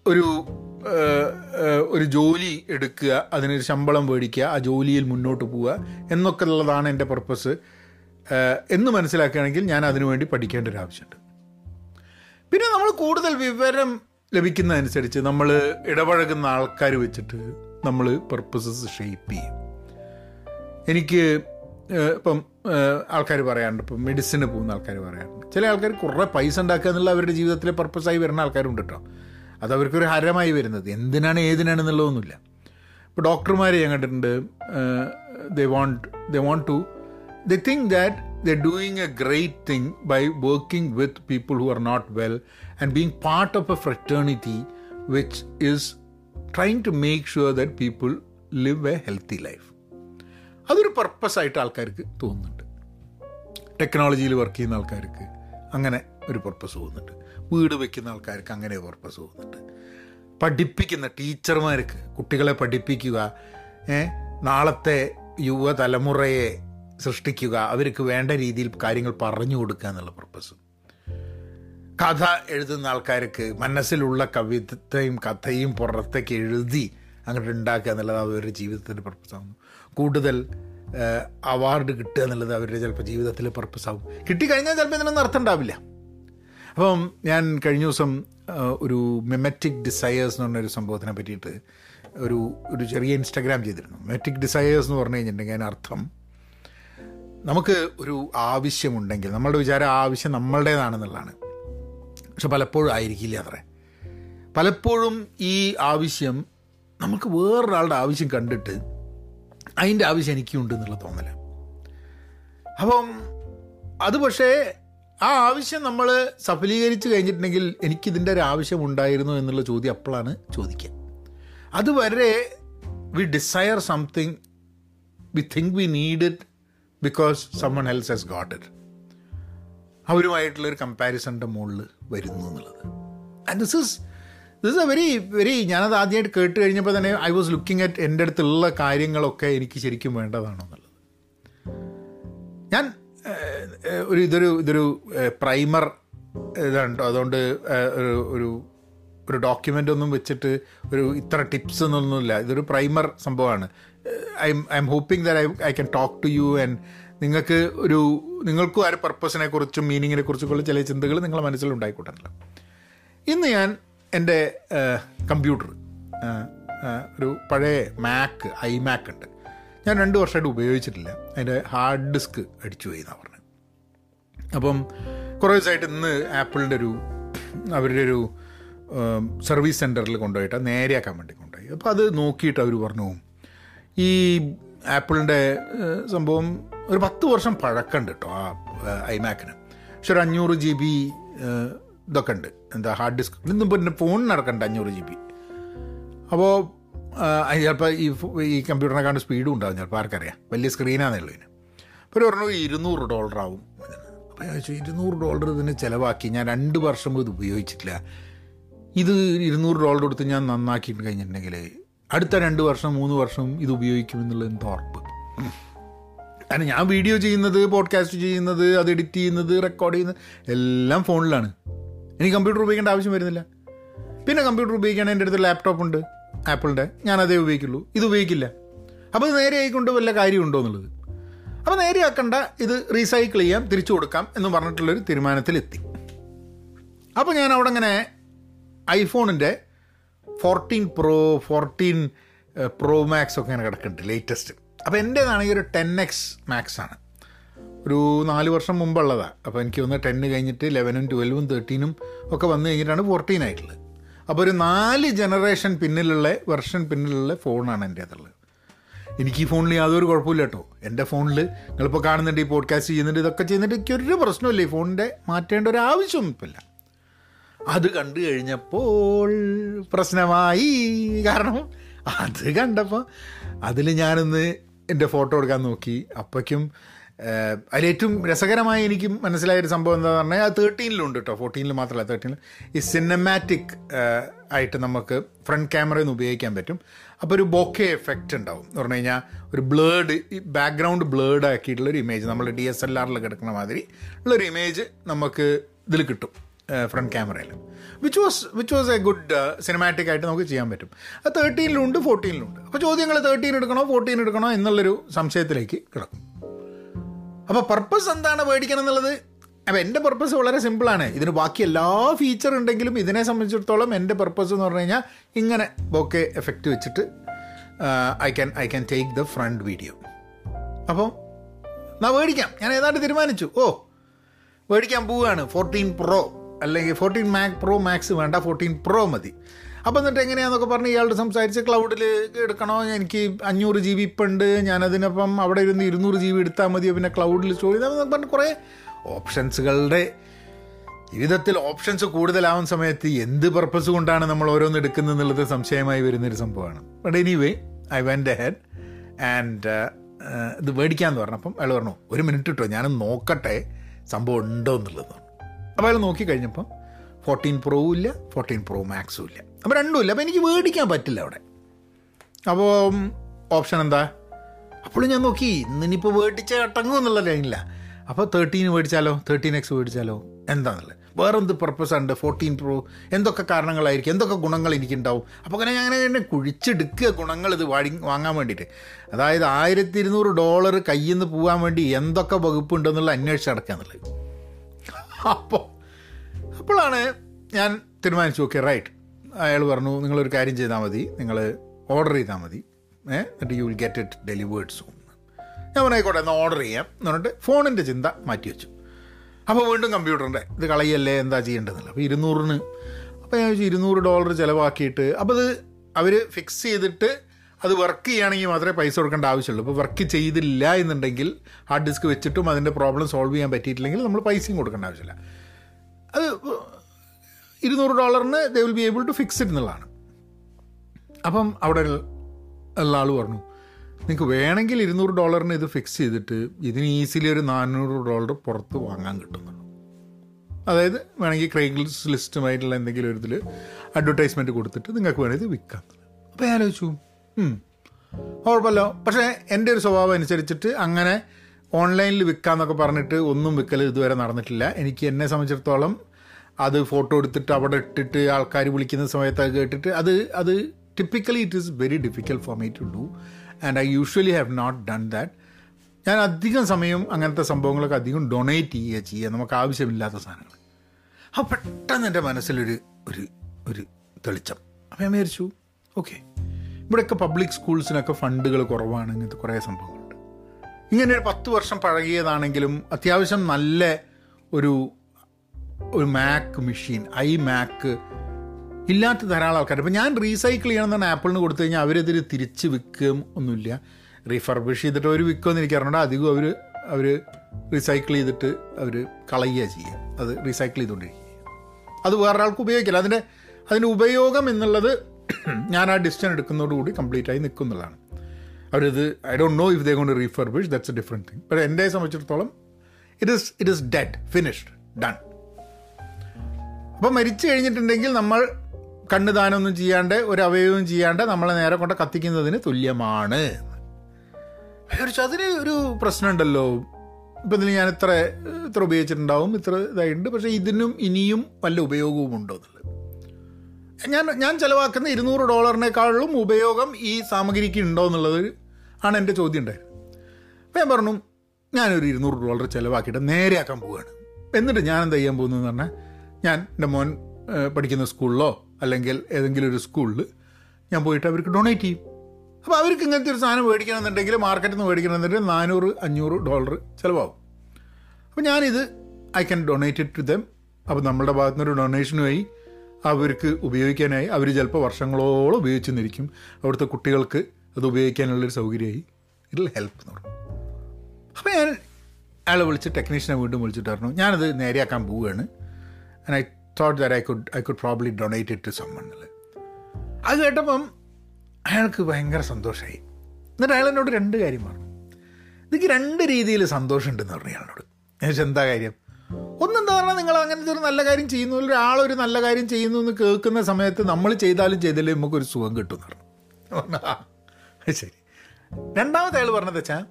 ഒരു ഒരു ജോലി എടുക്കുക അതിനൊരു ശമ്പളം മേടിക്കുക ആ ജോലിയിൽ മുന്നോട്ട് പോവുക എന്നൊക്കെ ഉള്ളതാണ് എന്റെ പർപ്പസ് എന്ന് മനസ്സിലാക്കുകയാണെങ്കിൽ ഞാൻ അതിനുവേണ്ടി പഠിക്കേണ്ട ഒരു ആവശ്യമുണ്ട്. പിന്നെ നമ്മൾ കൂടുതൽ വിവരം ലഭിക്കുന്നതനുസരിച്ച് നമ്മൾ ഇടപഴകുന്ന ആൾക്കാർ വെച്ചിട്ട് നമ്മൾ പർപ്പസസ് ഷെയ്പ്പ് ചെയ്യും. എനിക്ക് ഇപ്പം ആൾക്കാർ പറയാറുണ്ട്. ഇപ്പം മെഡിസിന് പോകുന്ന ആൾക്കാർ പറയാറുണ്ട്. ചില ആൾക്കാർ കുറേ പൈസ ഉണ്ടാക്കുക എന്നുള്ള അവരുടെ ജീവിതത്തിലെ പർപ്പസായി വരുന്ന ആൾക്കാരുണ്ട് കേട്ടോ അത് അവർക്കൊരു ഹരമായി വരുന്നത്. എന്തിനാണ് ഏതിനാണ് എന്നുള്ളതൊന്നുമില്ല ഇപ്പോൾ ഡോക്ടർമാരെ ഞാൻ കണ്ടിട്ടുണ്ട്. They want they want to the think that the doing a great thing by working with people who are not well and being part of a fraternity which is trying to make sure that people live a healthy life അതൊരു പർപ്പസായിട്ട് ആൾക്കാർക്ക് തോന്നുന്നുണ്ട്. ടെക്നോളജിയിൽ work ചെയ്യുന്ന ആൾക്കാർക്ക് അങ്ങനെ ഒരു purpose തോന്നുന്നുണ്ട്. വീട് വയ്ക്കുന്ന ആൾക്കാർക്ക് അങ്ങനെ ഒരു പർപ്പസ് തോന്നുന്നുണ്ട്. പഠിപ്പിക്കുന്ന ടീച്ചർമാർക്ക് കുട്ടികളെ പഠിപ്പിക്കുക നാളത്തെ യുവതലമുറയെ സൃഷ്ടിക്കുക അവർക്ക് വേണ്ട രീതിയിൽ കാര്യങ്ങൾ പറഞ്ഞു കൊടുക്കുക എന്നുള്ള പർപ്പസ് കഥ എഴുതുന്ന ആൾക്കാർക്ക് മനസ്സിലുള്ള കവിതയും കഥയും പുറത്തേക്ക് എഴുതി അങ്ങോട്ട് ഉണ്ടാക്കുക എന്നുള്ളത് അവരുടെ ജീവിതത്തിന്റെ പർപ്പസാകുന്നു കൂടുതൽ അവാർഡ് കിട്ടുക എന്നുള്ളത് അവരുടെ ചിലപ്പോൾ ജീവിതത്തിലെ പർപ്പസാകും കിട്ടിക്കഴിഞ്ഞാൽ ചിലപ്പോൾ ഇതിനൊന്നും അർത്ഥം ഉണ്ടാവില്ല. അപ്പം ഞാൻ കഴിഞ്ഞ ദിവസം ഒരു മെമറ്റിക് ഡിസയേഴ്സ് എന്ന് പറഞ്ഞൊരു സംഭവത്തിനെ പറ്റിയിട്ട് ഒരു ഒരു ചെറിയ ഇൻസ്റ്റാഗ്രാം ചെയ്തിരുന്നു. മെമറ്റിക് ഡിസയേഴ്സ് എന്ന് പറഞ്ഞു കഴിഞ്ഞിട്ടുണ്ടെങ്കിൽ അതിനർത്ഥം നമുക്ക് ഒരു ആവശ്യമുണ്ടെങ്കിൽ നമ്മളുടെ വിചാരം ആവശ്യം നമ്മളുടേതാണെന്നുള്ളതാണ്. പക്ഷെ പലപ്പോഴും ആയിരിക്കില്ല അത്രേ. പലപ്പോഴും ഈ ആവശ്യം നമുക്ക് വേറൊരാളുടെ ആവശ്യം കണ്ടിട്ട് അതിന്റെ ആവശ്യം എനിക്കുണ്ട് എന്നുള്ള തോന്നല. അപ്പം അത് പക്ഷേ ആ ആവശ്യം നമ്മൾ സഫലീകരിച്ച് കഴിഞ്ഞിട്ടുണ്ടെങ്കിൽ എനിക്കിതിന്റെ ഒരു ആവശ്യം ഉണ്ടായിരുന്നു എന്നുള്ള ചോദ്യം അപ്പോഴാണ് ചോദിക്കുക. അതുവരെ we desire something we think we need it because someone else has got it അവരുമായിട്ടുള്ളൊരു കമ്പാരിസണിന്റെ മുകളിൽ വരുന്നു എന്നുള്ളത്. And this is this is a very very ഞാനത് ആദ്യമായിട്ട് കേട്ട് കഴിഞ്ഞപ്പോൾ തന്നെ ഐ വാസ് ലുക്കിംഗ് അറ്റ് എന്റെ അടുത്തുള്ള കാര്യങ്ങളൊക്കെ എനിക്ക് ശരിക്കും വേണ്ടതാണോ എന്നുള്ളത്. ഞാൻ ഒരു ഇതൊരു ഇതൊരു പ്രൈമർ ഇതുണ്ട്. അതുകൊണ്ട് ഒരു ഒരു ഒരു ഡോക്യുമെന്റ് ഒന്നും വെച്ചിട്ട് ഒരു ഇത്ര ടിപ്സ് എന്നൊന്നുമില്ല. ഇതൊരു പ്രൈമർ സംഭവമാണ്. I I am hoping that I I can talk to you and നിങ്ങൾക്ക് ഒരു നിങ്ങൾക്കും ആ ഒരു പർപ്പസിനെ കുറിച്ചും മീനിങ്ങിനെ കുറിച്ചൊക്കെയുള്ള ചില ചിന്തകൾ നിങ്ങളുടെ മനസ്സിൽ ഉണ്ടായിക്കോട്ടല്ലോ ഇന്ന് ഞാൻ എന്റെ കമ്പ്യൂട്ടർ ഒരു പഴയ മാക്ക് ഐ മാക്ക് ഉണ്ട്. ഞാൻ രണ്ട് വർഷമായിട്ട് ഉപയോഗിച്ചിട്ടില്ല. അതിന്റെ ഹാർഡ് ഡിസ്ക് അടിച്ചു പോയി എന്നാണ് പറഞ്ഞത്. അപ്പം കുറേ ദിവസമായിട്ട് ഇന്ന് ആപ്പിളിന്റെ ഒരു അവരുടെ ഒരു സർവീസ് സെന്ററിൽ കൊണ്ടുപോയിട്ട് നേരെയാക്കാൻ വേണ്ടി കൊണ്ടുപോയി. അപ്പോൾ അത് നോക്കിയിട്ട് അവർ പറഞ്ഞു ഈ ആപ്പിളിന്റെ സംഭവം ഒരു പത്ത് വർഷം പഴക്കമുണ്ട് കേട്ടോ ആ ഐമാക്കിന്. പക്ഷെ ഒരു അഞ്ഞൂറ് ജി ബി ഇതൊക്കെ ഉണ്ട്. എന്താ ഹാർഡ് ഡിസ്ക്. ഇന്നും പിന്നെ ഫോണിന് നടക്കണ്ട അഞ്ഞൂറ് ജി ബി. അപ്പോൾ ചിലപ്പോൾ ഈ ഈ കമ്പ്യൂട്ടറിനെക്കാണ്ട് സ്പീഡും ഉണ്ടാകും ചിലപ്പോൾ ആർക്കറിയാം. വലിയ സ്ക്രീനാണെന്നുള്ളതിന് അപ്പോൾ പറഞ്ഞു ഇരുന്നൂറ് ഡോളർ ആവും അപ്പോൾ ചോദിച്ചു ഇരുന്നൂറ് ഡോളർ ഇതിന് ചിലവാക്കി. ഞാൻ രണ്ട് വർഷം ഇത് ഉപയോഗിച്ചിട്ടില്ല. ഇത് ഇരുന്നൂറ് ഡോളർ കൊടുത്ത് ഞാൻ നന്നാക്കിയിട്ട് കഴിഞ്ഞിട്ടുണ്ടെങ്കിൽ അടുത്ത രണ്ട് വർഷം മൂന്ന് വർഷം ഇത് ഉപയോഗിക്കും എന്നുള്ളത് എന്താ ഉറപ്പ് കാരണം ഞാൻ വീഡിയോ ചെയ്യുന്നത് പോഡ്കാസ്റ്റ് ചെയ്യുന്നത് അത് എഡിറ്റ് ചെയ്യുന്നത് റെക്കോർഡ് ചെയ്യുന്നത് എല്ലാം ഫോണിലാണ്. എനിക്ക് കമ്പ്യൂട്ടർ ഉപയോഗിക്കേണ്ട ആവശ്യം വരുന്നില്ല. പിന്നെ കമ്പ്യൂട്ടർ ഉപയോഗിക്കാൻ എന്റെ അടുത്ത് ലാപ്ടോപ്പ് ഉണ്ട് ആപ്പിളിന്റെ ഞാനതേ ഉപയോഗിക്കുള്ളൂ. ഇത് ഉപയോഗിക്കില്ല. അപ്പോൾ നേരെ ആയിക്കൊണ്ട് വല്ല കാര്യമുണ്ടോ എന്നുള്ളത്. അപ്പോൾ നേരെ ആക്കണ്ട ഇത് റീസൈക്കിൾ ചെയ്യാം തിരിച്ചു കൊടുക്കാം എന്ന് പറഞ്ഞിട്ടുള്ളൊരു തീരുമാനത്തിലെത്തി. അപ്പോൾ ഞാൻ അവിടെ അങ്ങനെ ഐഫോണിന്റെ fourteen pro fourteen pro max ഒക്കെ ഇങ്ങനെ കിടക്കുന്നുണ്ട് ലേറ്റസ്റ്റ് അപ്പോൾ എന്റേതാണെങ്കിൽ ഒരു ടെൻ എക്സ് മാക്സ് ആണ്. ഒരു നാല് വർഷം മുമ്പുള്ളതാണ് അപ്പോൾ എനിക്ക് ഒന്ന് ടെന്ന് കഴിഞ്ഞിട്ട് ലെവനും ട്വൽവും തേർട്ടീനും ഒക്കെ വന്നു കഴിഞ്ഞിട്ടാണ് ഫോർട്ടീൻ ആയിട്ടുള്ളത്. അപ്പോൾ ഒരു നാല് ജനറേഷൻ പിന്നിലുള്ള വെർഷൻ പിന്നിലുള്ള ഫോണാണ് എന്റെ അതുള്ളത് എനിക്ക് ഈ ഫോണിൽ യാതൊരു കുഴപ്പമില്ല കേട്ടോ. എന്റെ ഫോണിൽ നിങ്ങളിപ്പോൾ കാണുന്നുണ്ട് ഈ പോഡ്കാസ്റ്റ് ചെയ്യുന്നുണ്ട് ഇതൊക്കെ ചെയ്യുന്നുണ്ട്. എനിക്കൊരു പ്രശ്നമില്ല ഈ ഫോണിന്റെ മാറ്റേണ്ട ഒരു ആവശ്യമൊന്നും ഇല്ല അത് കണ്ടു കഴിഞ്ഞപ്പോൾ പ്രശ്നമായി. കാരണം അത് കണ്ടപ്പോൾ അതിൽ ഞാനൊന്ന് എന്റെ ഫോട്ടോ എടുക്കാൻ നോക്കി. അപ്പോഴേക്കും അതിൽ ഏറ്റവും രസകരമായി എനിക്ക് മനസ്സിലായൊരു സംഭവം എന്താ പറഞ്ഞാൽ അത് തേർട്ടീനിലുണ്ട് കേട്ടോ ഫോർട്ടീനിൽ മാത്രമല്ല തേർട്ടീനിൽ ഈ സിനിമാറ്റിക് ആയിട്ട് നമുക്ക് ഫ്രണ്ട് ക്യാമറയിൽ നിന്ന് ഉപയോഗിക്കാൻ പറ്റും. അപ്പോൾ ഒരു ബോക്കെ എഫക്റ്റ് ഉണ്ടാവും. എന്ന് പറഞ്ഞു കഴിഞ്ഞാൽ ഒരു ബ്ലേഡ് ഈ ബാക്ക്ഗ്രൗണ്ട് ബ്ലേഡ് ആക്കിയിട്ടുള്ളൊരു ഇമേജ് നമ്മൾ ഡി എസ് എൽ ആറിൽ കിടക്കുന്ന മാതിരി ഉള്ളൊരു ഇമേജ് നമുക്ക് ഇതിൽ കിട്ടും. ഫ്രണ്ട് ക്യാമറയിൽ which was which was a good cinematic ആയിട്ട് നമുക്ക് ചെയ്യാൻ പറ്റും. അത് തേർട്ടീനിലുണ്ട് ഫോർട്ടീനിലുണ്ട് അപ്പോൾ ചോദ്യങ്ങൾ തേർട്ടീൻ എടുക്കണോ ഫോർട്ടീൻ എടുക്കണോ എന്നുള്ളൊരു സംശയത്തിലേക്ക് കിടക്കും. അപ്പോൾ പർപ്പസ് എന്താണ് മേടിക്കണം എന്നുള്ളത്? അപ്പോൾ എന്റെ പർപ്പസ് വളരെ സിമ്പിളാണ് ഇതിന് ബാക്കി എല്ലാ ഫീച്ചർ ഉണ്ടെങ്കിലും ഇതിനെ സംബന്ധിച്ചിടത്തോളം എന്റെ പർപ്പസ് എന്ന് പറഞ്ഞു കഴിഞ്ഞാൽ ഇങ്ങനെ ബോക്കെ എഫക്റ്റ് വെച്ചിട്ട് I can I can take the front video അപ്പോൾ നാ മേടിക്കാം ഞാൻ ഏതാണ്ട് തീരുമാനിച്ചു. ഓ മേടിക്കാൻ പോവുകയാണ്. ഫോർട്ടീൻ പ്രോ അല്ലെങ്കിൽ ഫോർട്ടീൻ മാക് പ്രോ മാക്സ് വേണ്ട ഫോർട്ടീൻ പ്രോ മതി. അപ്പോൾ എന്നിട്ട് എങ്ങനെയാണെന്നൊക്കെ പറഞ്ഞ് ഇയാളുടെ സംസാരിച്ച് ക്ലൗഡിൽ എടുക്കണോ? എനിക്ക് അഞ്ഞൂറ് ജി ബി ഇപ്പം ഉണ്ട് ഞാനതിനപ്പം അവിടെ ഇരുന്ന് ഇരുന്നൂറ് ജി ബി എടുത്താൽ മതിയോ? പിന്നെ ക്ലൗഡിൽ സ്റ്റോർ ചെയ്താൽ പറഞ്ഞ് കുറേ ഓപ്ഷൻസുകളുടെ ജീവിതത്തിൽ ഓപ്ഷൻസ് കൂടുതലാവുന്ന സമയത്ത് എന്ത് പർപ്പസ് കൊണ്ടാണ് നമ്മൾ ഓരോന്ന് എടുക്കുന്നത് എന്നുള്ളത് സംശയമായി വരുന്നൊരു സംഭവമാണ്. But anyway I went ahead and ഇത് മേടിക്കാമെന്ന് പറഞ്ഞപ്പം അയാൾ പറഞ്ഞു ഒരു മിനിറ്റ് കിട്ടോ ഞാനും നോക്കട്ടെ സംഭവം ഉണ്ടോ എന്നുള്ളത്. അപ്പോൾ നോക്കി കഴിഞ്ഞപ്പം ഫോർട്ടീൻ പ്രോവും ഇല്ല ഫോർട്ടീൻ പ്രോ മാക്സും ഇല്ല. അപ്പോൾ രണ്ടും ഇല്ല. അപ്പോൾ എനിക്ക് മേടിക്കാൻ പറ്റില്ല അവിടെ. അപ്പോൾ ഓപ്ഷൻ എന്താ? അപ്പോൾ ഞാൻ നോക്കി ഇന്നിനിപ്പോൾ മേടിച്ച അട്ടങ്ങും എന്നുള്ള ലൈനില്ല അപ്പോൾ തേർട്ടീൻ മേടിച്ചാലോ തേർട്ടീൻ എക്സ് മേടിച്ചാലോ എന്താണെന്നുള്ളത് വേറെന്ത് പർപ്പസ് ഉണ്ട്? ഫോർട്ടീൻ പ്രോ എന്തൊക്കെ കാരണങ്ങളായിരിക്കും? എന്തൊക്കെ ഗുണങ്ങൾ എനിക്കുണ്ടാവും? അപ്പോൾ അങ്ങനെ ഞാൻ അങ്ങനെ കുഴിച്ചെടുക്കുക ഗുണങ്ങൾ ഇത് വാടി വാങ്ങാൻ വേണ്ടിയിട്ട്. അതായത് ആയിരത്തി ഇരുന്നൂറ് ഡോളർ കയ്യിൽ നിന്ന് പോകാൻ വേണ്ടി എന്തൊക്കെ വകുപ്പുണ്ടെന്നുള്ള അന്വേഷിച്ച് നടക്കുക എന്നുള്ളത് അപ്പോൾ അപ്പോഴാണ് ഞാൻ തീരുമാനിച്ചു ഓക്കെ റൈറ്റ് അയാൾ പറഞ്ഞു നിങ്ങളൊരു കാര്യം ചെയ്താൽ മതി. നിങ്ങൾ ഓർഡർ ചെയ്താൽ മതി. ഏ എന്നിട്ട് you will get it delivered soon ഞാൻ പറഞ്ഞായിക്കോട്ടെ എന്നാൽ ഓർഡർ ചെയ്യാം. എന്ന് പറഞ്ഞിട്ട് ഫോണിന്റെ ചിന്ത മാറ്റി വെച്ചു. അപ്പോൾ വീണ്ടും കമ്പ്യൂട്ടറിന്റെ ഇത് കളയല്ലേ എന്താ ചെയ്യേണ്ടതെന്നില്ല അപ്പോൾ ഇരുന്നൂറിന് അപ്പോൾ ഞാൻ ചോദിച്ചു ഇരുന്നൂറ് ഡോളർ ചിലവാക്കിയിട്ട് അപ്പോൾ അത് അവർ ഫിക്സ് ചെയ്തിട്ട് അത് വർക്ക് ചെയ്യുകയാണെങ്കിൽ മാത്രമേ പൈസ കൊടുക്കേണ്ട ആവശ്യമുള്ളൂ. ഇപ്പോൾ വർക്ക് ചെയ്തില്ല എന്നുണ്ടെങ്കിൽ ഹാർഡ് ഡിസ്ക് വെച്ചിട്ടും അതിന്റെ പ്രോബ്ലം സോൾവ് ചെയ്യാൻ പറ്റിയിട്ടില്ലെങ്കിൽ നമ്മൾ പൈസയും കൊടുക്കേണ്ട ആവശ്യമില്ല. അത് ഇരുന്നൂറ് ഡോളറിന് they will be able to fix it എന്നുള്ളതാണ്. അപ്പം അവിടെ ഉള്ള ആൾ പറഞ്ഞു നിങ്ങൾക്ക് വേണമെങ്കിൽ ഇരുന്നൂറ് ഡോളറിന് ഇത് ഫിക്സ് ചെയ്തിട്ട് ഇതിന് ഈസിലി ഒരു നാനൂറ് ഡോളർ പുറത്ത് വാങ്ങാൻ കിട്ടുന്നുള്ളൂ അതായത് വേണമെങ്കിൽ ക്രൈഗ്ലിസ് ലിസ്റ്റുമായിട്ടുള്ള എന്തെങ്കിലും ഒരു ഇതിൽ അഡ്വർടൈസ്മെന്റ് കൊടുത്തിട്ട് നിങ്ങൾക്ക് വേണമെങ്കിൽ വിൽക്കാം. അപ്പോൾ ഞാൻ ആലോചിച്ചു കുഴപ്പമില്ല. പക്ഷേ എന്റെ ഒരു സ്വഭാവം അനുസരിച്ചിട്ട് അങ്ങനെ ഓൺലൈനിൽ വിൽക്കാമെന്നൊക്കെ പറഞ്ഞിട്ട് ഒന്നും വിൽക്കൽ ഇതുവരെ നടന്നിട്ടില്ല. എനിക്ക് എന്നെ സംബന്ധിച്ചിടത്തോളം അത് ഫോട്ടോ എടുത്തിട്ട് അവിടെ ഇട്ടിട്ട് ആൾക്കാർ വിളിക്കുന്ന സമയത്ത് അത് കേട്ടിട്ട് അത് അത് typically it is very difficult for me to do and I usually have not done that ഞാൻ അധികം സമയം അങ്ങനത്തെ സംഭവങ്ങളൊക്കെ അധികം ഡൊണേറ്റ് ചെയ്യുക ചെയ്യുക. നമുക്ക് ആവശ്യമില്ലാത്ത സാധനങ്ങൾ. അപ്പോൾ പെട്ടെന്ന് എന്റെ മനസ്സിലൊരു ഒരു ഒരു തെളിച്ചം. അപ്പം ഞാൻ വിചാരിച്ചു. ഓക്കെ ഇവിടെയൊക്കെ പബ്ലിക് സ്കൂൾസിനൊക്കെ ഫണ്ടുകൾ കുറവാണ് ഇങ്ങനത്തെ കുറേ സംഭവങ്ങളുണ്ട്. ഇങ്ങനെ ഒരു പത്ത് വർഷം പഴകിയതാണെങ്കിലും അത്യാവശ്യം നല്ല ഒരു ഒരു മാക്ക് മെഷീൻ ഐ മാക്ക് ഇല്ലാത്ത ധാരാളം ആൾക്കാർ ഇപ്പം ഞാൻ റീസൈക്കിൾ ചെയ്യണമെന്നാണ് ആപ്പിളിന് കൊടുത്തു കഴിഞ്ഞാൽ അവരതിൽ തിരിച്ച് വിൽക്കുകയും ഒന്നുമില്ല. റീഫർബിഷ് ചെയ്തിട്ട് അവർ വിൽക്കുമെന്ന് എനിക്ക് അറിഞ്ഞാൽ അധികം അവർ അവർ റീസൈക്കിൾ ചെയ്തിട്ട് അവർ കളയുക ചെയ്യുക. അത് റീസൈക്കിൾ ചെയ്തുകൊണ്ടിരിക്കുക. അത് വേറൊരാൾക്ക് ഉപയോഗിക്കില്ല. അതിന്റെ അതിന്റെ ഉപയോഗം എന്നുള്ളത് ഞാൻ ആ ഡിസിഷൻ എടുക്കുന്നതോടുകൂടി കംപ്ലീറ്റ് ആയി നിൽക്കുന്നതാണ് അവരിത് I don't know if they can't refurbish that's a different thing പക്ഷേ എന്നെ സംബന്ധിച്ചിടത്തോളം it is it is dead finished done അപ്പോൾ മരിച്ചു കഴിഞ്ഞിട്ടുണ്ടെങ്കിൽ നമ്മൾ കണ്ണ് ദാനമൊന്നും ചെയ്യാണ്ട് ഒരു അവയവം ചെയ്യാണ്ട് നമ്മളെ നേരെ കൊണ്ട് കത്തിക്കുന്നതിന് തുല്യമാണ്. വിചാരിച്ചു അതിന് ഒരു പ്രശ്നമുണ്ടല്ലോ. ഇപ്പം ഇതിൽ ഞാൻ ഇത്ര ഇത്ര ഉപയോഗിച്ചിട്ടുണ്ടാവും ഇത്ര ഇതായിട്ടുണ്ട്. പക്ഷേ ഇതിനും ഇനിയും വല്ല ഉപയോഗവും ഉണ്ടോ എന്നുള്ളത്. ഞാൻ ഞാൻ ചിലവാക്കുന്ന ഇരുന്നൂറ് ഡോളറിനേക്കാളും ഉപയോഗം ഈ സാമഗ്രിക്ക് ഉണ്ടോ എന്നുള്ളത് ആണ് എന്റെ ചോദ്യം ഉണ്ടായിരുന്നത് അപ്പം ഞാൻ പറഞ്ഞു ഞാനൊരു ഇരുന്നൂറ് ഡോളർ ചിലവാക്കിയിട്ട് നേരെയാക്കാൻ പോവുകയാണ്. എന്നിട്ട് ഞാൻ എന്താ ചെയ്യാൻ പോകുന്നതെന്ന് പറഞ്ഞാൽ ഞാൻ എന്റെ മോൻ പഠിക്കുന്ന സ്കൂളിലോ അല്ലെങ്കിൽ ഏതെങ്കിലും ഒരു സ്കൂളിൽ ഞാൻ പോയിട്ട് അവർക്ക് ഡൊണേറ്റ് ചെയ്യും. അപ്പോൾ അവർക്ക് ഇങ്ങനത്തെ ഒരു സാധനം മേടിക്കണമെന്നുണ്ടെങ്കിൽ മാർക്കറ്റിൽ നിന്ന് മേടിക്കണമെന്നുണ്ടെങ്കിൽ നാനൂറ് അഞ്ഞൂറ് ഡോളർ ചിലവാകും. അപ്പോൾ ഞാനിത് I can donate it to them അപ്പോൾ നമ്മളുടെ ഭാഗത്തുനിന്നൊരു ഡൊണേഷനുമായി അവർക്ക് ഉപയോഗിക്കാനായി അവർ ചിലപ്പോൾ വർഷങ്ങളോളം ഉപയോഗിച്ച് നിന്നിരിക്കും അവിടുത്തെ കുട്ടികൾക്ക് അത് ഉപയോഗിക്കാനുള്ളൊരു സൗകര്യമായി ഇതിൽ ഹെൽപ്പ് എന്ന് പറഞ്ഞു. അപ്പോൾ ഞാൻ അയാളെ വിളിച്ച് ടെക്നീഷ്യനെ വീണ്ടും വിളിച്ചിട്ട് പറഞ്ഞു ഞാനത് നേരെയാക്കാൻ പോവുകയാണ്. And I thought that I could I could probably donate it to എന്നുള്ളത് അത് കേട്ടപ്പം അയാൾക്ക് ഭയങ്കര സന്തോഷമായി. എന്നിട്ട് അയാൾ എന്നോട് രണ്ട് കാര്യം പറഞ്ഞു. എനിക്ക് രണ്ട് രീതിയിൽ സന്തോഷമുണ്ടെന്ന് പറഞ്ഞു അയാളോട്. ഞാൻ എന്താ കാര്യം? ഒന്നെന്താ പറഞ്ഞാൽ നിങ്ങൾ അങ്ങനത്തെ ഒരു നല്ല കാര്യം ചെയ്യുന്നു ഒരാളൊരു നല്ല കാര്യം ചെയ്യുന്നു എന്ന് കേൾക്കുന്ന സമയത്ത് നമ്മൾ ചെയ്താലും ചെയ്തില്ലേ നമുക്കൊരു സുഖം കിട്ടും എന്ന് പറഞ്ഞു. ശരി. രണ്ടാമത്തെ അയാൾ പറഞ്ഞത് വെച്ചാൽ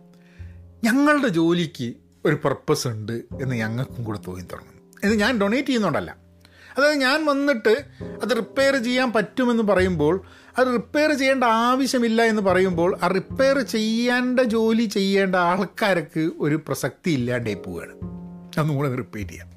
ഞങ്ങളുടെ ജോലിക്ക് ഒരു പർപ്പസ് ഉണ്ട് എന്ന് ഞങ്ങൾക്കും കൂടെ തോന്നി തുടങ്ങും ഇത് ഞാൻ ഡൊണേറ്റ് ചെയ്യുന്നുണ്ടല്ല. അതായത് ഞാൻ വന്നിട്ട് അത് റിപ്പയർ ചെയ്യാൻ പറ്റുമെന്ന് പറയുമ്പോൾ അത് റിപ്പയർ ചെയ്യേണ്ട ആവശ്യമില്ല എന്ന് പറയുമ്പോൾ ആ റിപ്പയർ ചെയ്യേണ്ട ജോലി ചെയ്യേണ്ട ആൾക്കാർക്ക് ഒരു പ്രസക്തി ഇല്ലാണ്ടായി പോവുകയാണ്. അതൊന്നും കൂടെ റിപ്പീറ്റ് ചെയ്യാം.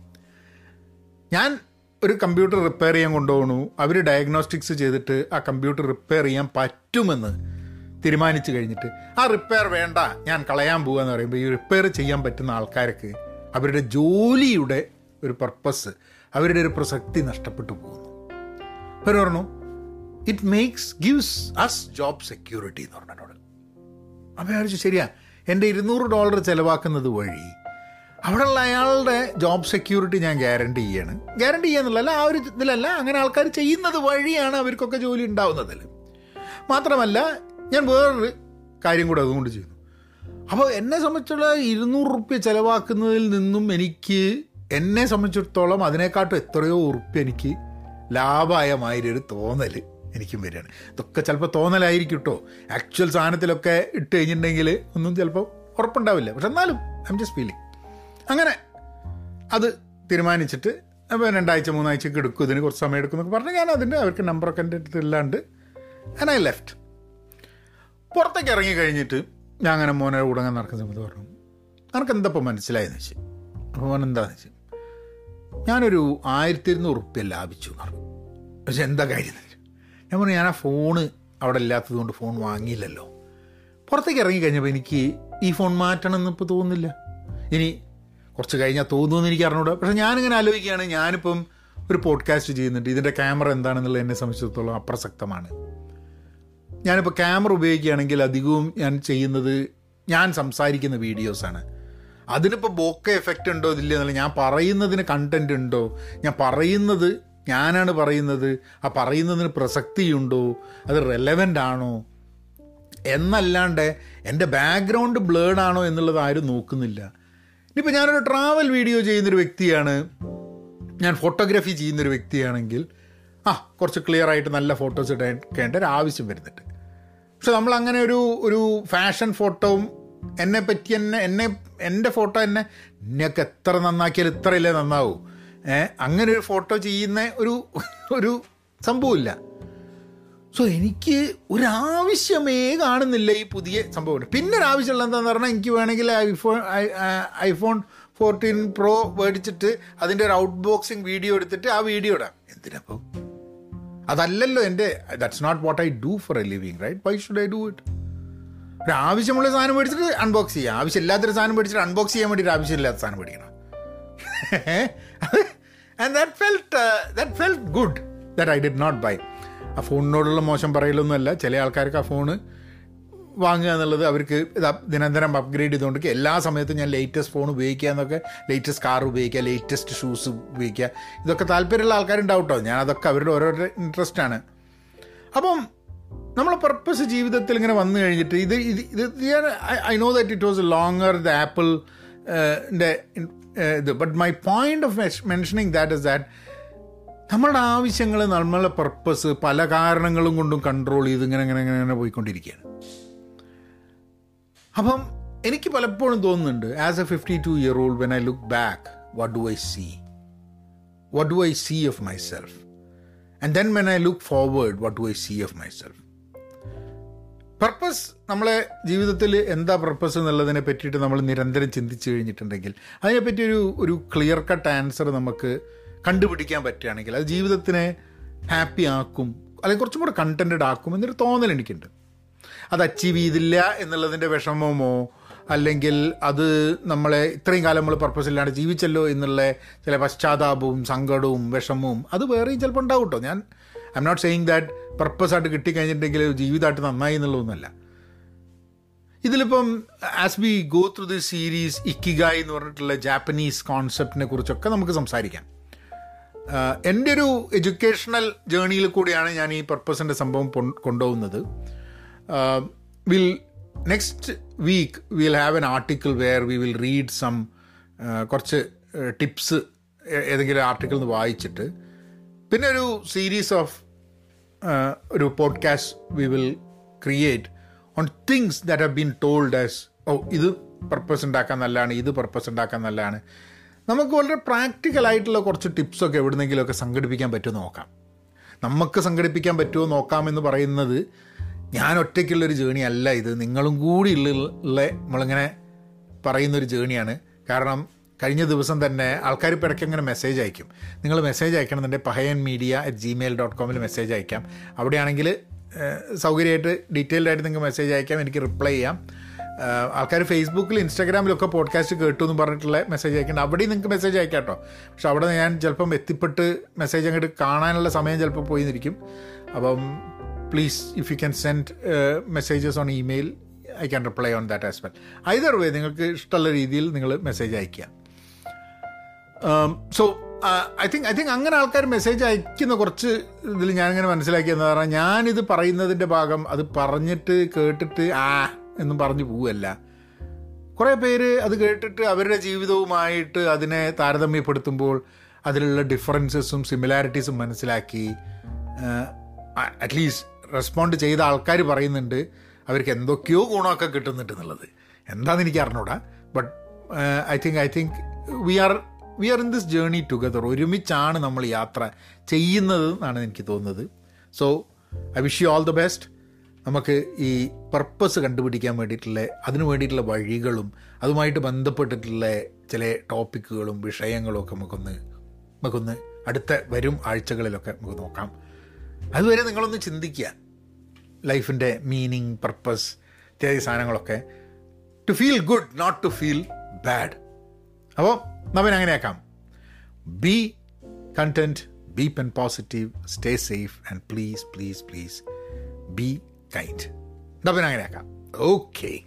ഞാൻ ഒരു കമ്പ്യൂട്ടർ റിപ്പയർ ചെയ്യാൻ കൊണ്ടുപോകണു അവർ ഡയഗ്നോസ്റ്റിക്സ് ചെയ്തിട്ട് ആ കമ്പ്യൂട്ടർ റിപ്പയർ ചെയ്യാൻ പറ്റുമെന്ന് തീരുമാനിച്ചു കഴിഞ്ഞിട്ട് ആ റിപ്പയർ വേണ്ട ഞാൻ കളയാൻ പോകുക എന്ന് പറയുമ്പോൾ ഈ റിപ്പയർ ചെയ്യാൻ പറ്റുന്ന ആൾക്കാർക്ക് അവരുടെ ജോലിയുടെ ഒരു പർപ്പസ് അവരുടെ ഒരു പ്രസക്തി നഷ്ടപ്പെട്ടു പോകുന്നു. അവർ പറഞ്ഞു it makes gives us job security എന്ന് പറഞ്ഞു എന്നോട് അപ്പോൾ വിചാരിച്ചു ശരിയാ എന്റെ ഇരുന്നൂറ് ഡോളർ ചിലവാക്കുന്നത് വഴി അവിടെയുള്ള അയാളുടെ ജോബ് സെക്യൂരിറ്റി ഞാൻ ഗ്യാരണ്ടി ചെയ്യാണ്. ഗ്യാരണ്ടി ചെയ്യാന്നുള്ളതല്ല ആ ഒരു ഇതിലല്ല അങ്ങനെ ആൾക്കാർ ചെയ്യുന്നത് വഴിയാണ് അവർക്കൊക്കെ ജോലി ഉണ്ടാവുന്നതിൽ മാത്രമല്ല ഞാൻ വേറൊരു കാര്യം കൂടെ അതുകൊണ്ട് ചെയ്യുന്നു. അപ്പോൾ എന്നെ സംബന്ധിച്ചുള്ള ഇരുന്നൂറ് റുപ്യ ചിലവാക്കുന്നതിൽ നിന്നും എനിക്ക് എന്നെ സംബന്ധിച്ചിടത്തോളം അതിനെക്കാട്ടും എത്രയോ ഉറുപ്പ്യ എനിക്ക് ലാഭമായ മാതിരി ഒരു തോന്നൽ എനിക്കും വരികയാണ്. ഇതൊക്കെ ചിലപ്പോൾ തോന്നലായിരിക്കും കേട്ടോ. ആക്ച്വൽ സാധനത്തിലൊക്കെ ഇട്ട് കഴിഞ്ഞിട്ടുണ്ടെങ്കിൽ ഒന്നും ചിലപ്പോൾ ഉറപ്പുണ്ടാവില്ല. പക്ഷെ എന്നാലും ഐ എം ജസ്റ്റ് ഫീലിംഗ് അങ്ങനെ അത് തീരുമാനിച്ചിട്ട് അപ്പോൾ രണ്ടാഴ്ച മൂന്നാഴ്ചക്ക് എടുക്കും. ഇതിന് കുറച്ച് സമയം എടുക്കും എന്നൊക്കെ പറഞ്ഞ് ഞാൻ അതിന്റെ അവർക്ക് നമ്പറൊക്കെ എന്റെ അടുത്ത് ഇല്ലാണ്ട് ഞാൻ ഐ ലെഫ്റ്റ് പുറത്തേക്ക് ഇറങ്ങി കഴിഞ്ഞിട്ട് ഞാൻ അങ്ങനെ മോനെ ഉടങ്ങാൻ നടക്കുന്ന സമയത്ത് പറഞ്ഞു നിനക്ക് എന്തപ്പോൾ മനസ്സിലായെന്ന് വെച്ച്? അപ്പോൾ മോൻ എന്താന്ന് വെച്ച്? ഞാനൊരു ആയിരത്തി ഇരുന്നൂറ് റുപ്യ ലാഭിച്ചു എന്ന് പറഞ്ഞു. പക്ഷെ എന്താ കാര്യം എന്ന് വെച്ചു. ഞാൻ പറഞ്ഞു ഞാൻ ആ ഫോണ് അവിടെ ഇല്ലാത്തത് കൊണ്ട് ഫോൺ വാങ്ങിയില്ലല്ലോ. പുറത്തേക്ക് ഇറങ്ങി കഴിഞ്ഞപ്പോൾ എനിക്ക് ഈ ഫോൺ മാറ്റണം എന്നിപ്പോൾ തോന്നുന്നില്ല. ഇനി കുറച്ച് കഴിഞ്ഞാൽ തോന്നുമെന്ന് എനിക്ക് അറിഞ്ഞൂടാ. പക്ഷെ ഞാനിങ്ങനെ ആലോചിക്കുകയാണ് ഞാനിപ്പം ഒരു പോഡ്കാസ്റ്റ് ചെയ്യുന്നുണ്ട്. ഇതിന്റെ ക്യാമറ എന്താണെന്നുള്ളത് എന്നെ സംബന്ധിച്ചിടത്തോളം അപ്രസക്തമാണ്. ഞാനിപ്പോൾ ക്യാമറ ഉപയോഗിക്കുകയാണെങ്കിൽ അധികവും ഞാൻ ചെയ്യുന്നത് ഞാൻ സംസാരിക്കുന്ന വീഡിയോസാണ് അതിനിപ്പോൾ ബോക്ക എഫക്റ്റ് ഉണ്ടോ ഇതില്ല എന്നല്ല ഞാൻ പറയുന്നതിന് കണ്ടന്റ് ഉണ്ടോ? ഞാൻ പറയുന്നത് ഞാനാണ് പറയുന്നത് ആ പറയുന്നതിന് പ്രസക്തിയുണ്ടോ? അത് റെലവന്റ് ആണോ? എന്നല്ലാണ്ട് എന്റെ ബാക്ക്ഗ്രൗണ്ട് ബ്ലേഡ് ആണോ എന്നുള്ളത് ആരും നോക്കുന്നില്ല. ഇനിയിപ്പോൾ ഞാനൊരു ട്രാവൽ വീഡിയോ ചെയ്യുന്നൊരു വ്യക്തിയാണ്. ഞാൻ ഫോട്ടോഗ്രാഫി ചെയ്യുന്നൊരു വ്യക്തിയാണെങ്കിൽ ആ കുറച്ച് ക്ലിയർ ആയിട്ട് നല്ല ഫോട്ടോസ് എടുക്കേണ്ട ഒരു ആവശ്യം വരുന്നുണ്ട്. പക്ഷെ നമ്മൾ അങ്ങനെ ഒരു ഒരു ഫാഷൻ ഫോട്ടോവും എന്നെ പറ്റി എന്നെ എന്നെ എന്റെ ഫോട്ടോ എന്നെ എന്നെയൊക്കെ എത്ര നന്നാക്കിയാൽ ഇത്രയല്ലേ നന്നാവൂ. അങ്ങനെ ഒരു ഫോട്ടോ ചെയ്യുന്ന ഒരു ഒരു സംഭവമില്ല. സോ എനിക്ക് ഒരാവശ്യമേ കാണുന്നില്ല ഈ പുതിയ സംഭവം പിന്നെ ഒരു ആവശ്യമുള്ള എന്താണെന്ന് പറഞ്ഞാൽ എനിക്ക് വേണമെങ്കിൽ ഐഫോൺ ഐഫോൺ ഫോർട്ടീൻ പ്രോ മേടിച്ചിട്ട് അതിന്റെ ഒരു ഔട്ട് ബോക്സിങ് വീഡിയോ എടുത്തിട്ട് ആ വീഡിയോ ഇടാം. എന്തിനപ്പോൾ അതല്ലല്ലോ എന്റെ that's not what I do for a living right why should I do it ഒരു ആവശ്യമുള്ള സാധനം മേടിച്ചിട്ട് അൺബോക്സ് ചെയ്യാം. ആവശ്യമില്ലാത്തൊരു സാധനം മേടിച്ചിട്ട് അൺബോക്സ് ചെയ്യാൻ വേണ്ടി വേണ്ടിയിട്ട് ആവശ്യമില്ലാത്ത സാധനം മേടിക്കണം. And that felt that felt good that I did not buy ആ ഫോണിനോടുള്ള മോശം പറയലൊന്നുമല്ല. ചില ആൾക്കാർക്ക് ആ ഫോണ് വാങ്ങുക എന്നുള്ളത് അവർക്ക് ദിനന്തരം അപ്ഗ്രേഡ് ചെയ്തുകൊണ്ട് എല്ലാ സമയത്തും ഞാൻ ലേറ്റസ്റ്റ് ഫോൺ ഉപയോഗിക്കുക എന്നൊക്കെ ലേറ്റസ്റ്റ് കാർ ഉപയോഗിക്കുക ലേറ്റസ്റ്റ് ഷൂസ് ഉപയോഗിക്കുക. ഇതൊക്കെ താല്പര്യമുള്ള ആൾക്കാരുണ്ടാവും കേട്ടോ. ഞാൻ അതൊക്കെ അവരുടെ ഓരോരുടെ ഇൻട്രസ്റ്റ് ആണ്. അപ്പം നമ്മളെ പർപ്പസ് ജീവിതത്തിൽ ഇങ്ങനെ വന്നു കഴിഞ്ഞിട്ട് ഇത് ഇത് ഇത് I know that it was longer the Apple ഇത്. But my point of mentioning that is that നമ്മളുടെ ആവശ്യങ്ങൾ നമ്മളുടെ പർപ്പസ് പല കാരണങ്ങളും കൊണ്ടും കൺട്രോൾ ചെയ്ത് ഇങ്ങനെ ഇങ്ങനെ ഇങ്ങനെ ഇങ്ങനെ പോയിക്കൊണ്ടിരിക്കുകയാണ്. അപ്പം എനിക്ക് പലപ്പോഴും തോന്നുന്നുണ്ട് as a fifty two year old when I look back what do I see what do I see of myself and then when I look forward what do I see of myself purpose നമ്മളെ ജീവിതത്തിൽ എന്താ purpose എന്നുള്ളതിനെ പറ്റിയിട്ട് നമ്മൾ നിരന്തരം ചിന്തിച്ചു കഴിഞ്ഞിട്ടുണ്ടെങ്കിൽ അതിനെപ്പറ്റി ഒരു ഒരു ക്ലിയർ കട്ട് ആൻസർ നമുക്ക് കണ്ടുപിടിക്കാൻ പറ്റുകയാണെങ്കിൽ അത് ജീവിതത്തിനെ ഹാപ്പി ആക്കും അല്ലെങ്കിൽ കുറച്ചും കൂടെ കണ്ടന്റഡ് ആക്കും എന്നൊരു തോന്നൽ എനിക്കുണ്ട്. അത് അച്ചീവ് ചെയ്തില്ല എന്നുള്ളതിന്റെ വിഷമമോ അല്ലെങ്കിൽ അത് നമ്മളെ ഇത്രയും കാലം നമ്മൾ പർപ്പസ് ഇല്ലാണ്ട് ജീവിച്ചല്ലോ എന്നുള്ള ചില പശ്ചാത്താപവും സങ്കടവും വിഷമവും അത് വേറെയും ചിലപ്പോൾ ഉണ്ടാവും കേട്ടോ. ഞാൻ I am not saying that പർപ്പസായിട്ട് കിട്ടിക്കഴിഞ്ഞിട്ടുണ്ടെങ്കിൽ ജീവിതമായിട്ട് നന്നായി എന്നുള്ളതൊന്നുമല്ല. ഇതിലിപ്പം as we go through the series ikigai എന്ന് പറഞ്ഞിട്ടുള്ള ജാപ്പനീസ് കോൺസെപ്റ്റിനെ കുറിച്ചൊക്കെ നമുക്ക് സംസാരിക്കാം. എന്റെ ഒരു എഡ്യൂക്കേഷണൽ ജേണിയിൽ കൂടിയാണ് ഞാൻ ഈ പർപ്പസിന്റെ സംഭവം കൊണ്ടുപോകുന്നത്. Will next week will have an article where we will read some കുറച്ച് ടിപ്സ് ഏതെങ്കിലും ആർട്ടിക്കിൾ നിന്ന് വായിച്ചിട്ട്. പിന്നെ ഒരു സീരീസ് ഓഫ് ഒരു podcast we will create on things that have been told as oh ഇത് പർപ്പസ് ഉണ്ടാക്കാൻ നല്ലതാണ് ഇത് പർപ്പസ് ഉണ്ടാക്കാൻ നല്ലതാണ്. നമുക്ക് വളരെ പ്രാക്ടിക്കലായിട്ടുള്ള കുറച്ച് ടിപ്സൊക്കെ എവിടുന്നെങ്കിലുമൊക്കെ സംഘടിപ്പിക്കാൻ പറ്റുമോ നോക്കാം. നമുക്ക് സംഘടിപ്പിക്കാൻ പറ്റുമോ നോക്കാമെന്ന് പറയുന്നത് ഞാൻ ഒറ്റയ്ക്കുള്ളൊരു ജേണി അല്ല ഇത്. നിങ്ങളും കൂടി ഉള്ള നമ്മളിങ്ങനെ പറയുന്നൊരു ജേണിയാണ് കാരണം കഴിഞ്ഞ ദിവസം തന്നെ ആൾക്കാർ ഇടയ്ക്ക് അങ്ങനെ മെസ്സേജ് അയക്കും. നിങ്ങൾ message അയക്കണമെന്നുണ്ടെങ്കിൽ Pahayan media at Gmail dot കോമിൽ message അയക്കാം. അവിടെയാണെങ്കിൽ സൗകര്യമായിട്ട് ഡീറ്റെയിൽഡായിട്ട് നിങ്ങൾക്ക് മെസ്സേജ് അയക്കാം. എനിക്ക് റിപ്ലൈ ചെയ്യാം. ആൾക്കാർ ഫേസ്ബുക്കിൽ ഇൻസ്റ്റാഗ്രാമിലൊക്കെ പോഡ്കാസ്റ്റ് കേട്ടു എന്ന് പറഞ്ഞിട്ടുള്ള മെസ്സേജ് അയക്കേണ്ട അവിടെയും നിങ്ങൾക്ക് മെസ്സേജ് അയക്കാം കേട്ടോ പക്ഷെ അവിടെ ഞാൻ ചിലപ്പം എത്തിപ്പെട്ട് മെസ്സേജ് അങ്ങോട്ട് കാണാനുള്ള സമയം ചിലപ്പോൾ പോയി നിന്നിരിക്കും അപ്പം please if you can send messages on email I can reply on that as well either way നിങ്ങൾക്ക് ഇഷ്ടമുള്ള രീതിയിൽ നിങ്ങൾ മെസ്സേജ് അയക്കുക. So I think I think അങ്ങനെ ആൾക്കാർ മെസ്സേജ് അയക്കുന്ന കുറച്ച് ഇതിൽ ഞാനിങ്ങനെ മനസ്സിലാക്കിയെന്ന് പറഞ്ഞാൽ ഞാനിത് പറയുന്നതിന്റെ ഭാഗം അത് പറഞ്ഞിട്ട് കേട്ടിട്ട് ആ എന്നും പറഞ്ഞു പോവുകയല്ല. കുറേ പേര് അത് കേട്ടിട്ട് അവരുടെ ജീവിതവുമായിട്ട് അതിനെ താരതമ്യപ്പെടുത്തുമ്പോൾ അതിലുള്ള ഡിഫറൻസസും സിമിലാരിറ്റീസും മനസ്സിലാക്കി അറ്റ്ലീസ്റ്റ് റെസ്പോണ്ട് ചെയ്ത ആൾക്കാർ പറയുന്നുണ്ട് അവർക്ക് എന്തൊക്കെയോ ഗുണമൊക്കെ കിട്ടുന്നുണ്ട് എന്നുള്ളത്. എന്താണെന്ന് എനിക്ക് അറിഞ്ഞൂടാ. But I think I think we are we are in this journey together ഒരുമിച്ചാണ് നമ്മൾ യാത്ര ചെയ്യുന്നത് എന്നാണ് എനിക്ക് തോന്നുന്നത്. So I wish you all the best നമുക്ക് ഈ പർപ്പസ് കണ്ടുപിടിക്കാൻ വേണ്ടിയിട്ടുള്ള അതിനു വേണ്ടിയിട്ടുള്ള വഴികളും അതുമായിട്ട് ബന്ധപ്പെട്ടിട്ടുള്ള ചില ടോപ്പിക്കുകളും വിഷയങ്ങളും ഒക്കെ നമുക്കൊന്ന് നമുക്കൊന്ന് അടുത്ത വരും ആഴ്ചകളിലൊക്കെ നമുക്ക് നോക്കാം. അതുവരെ നിങ്ങളൊന്ന് ചിന്തിക്കുക. ലൈഫിന്റെ മീനിങ് പർപ്പസ് ഇത്യാദി സാധനങ്ങളൊക്കെ to feel good not to feel bad അപ്പോൾ നമ്മൻ അങ്ങനെയാക്കാം. Be content be pen positive stay safe and please please please be kind നമ്മൻ അങ്ങനെയാക്കാം. ഓക്കെ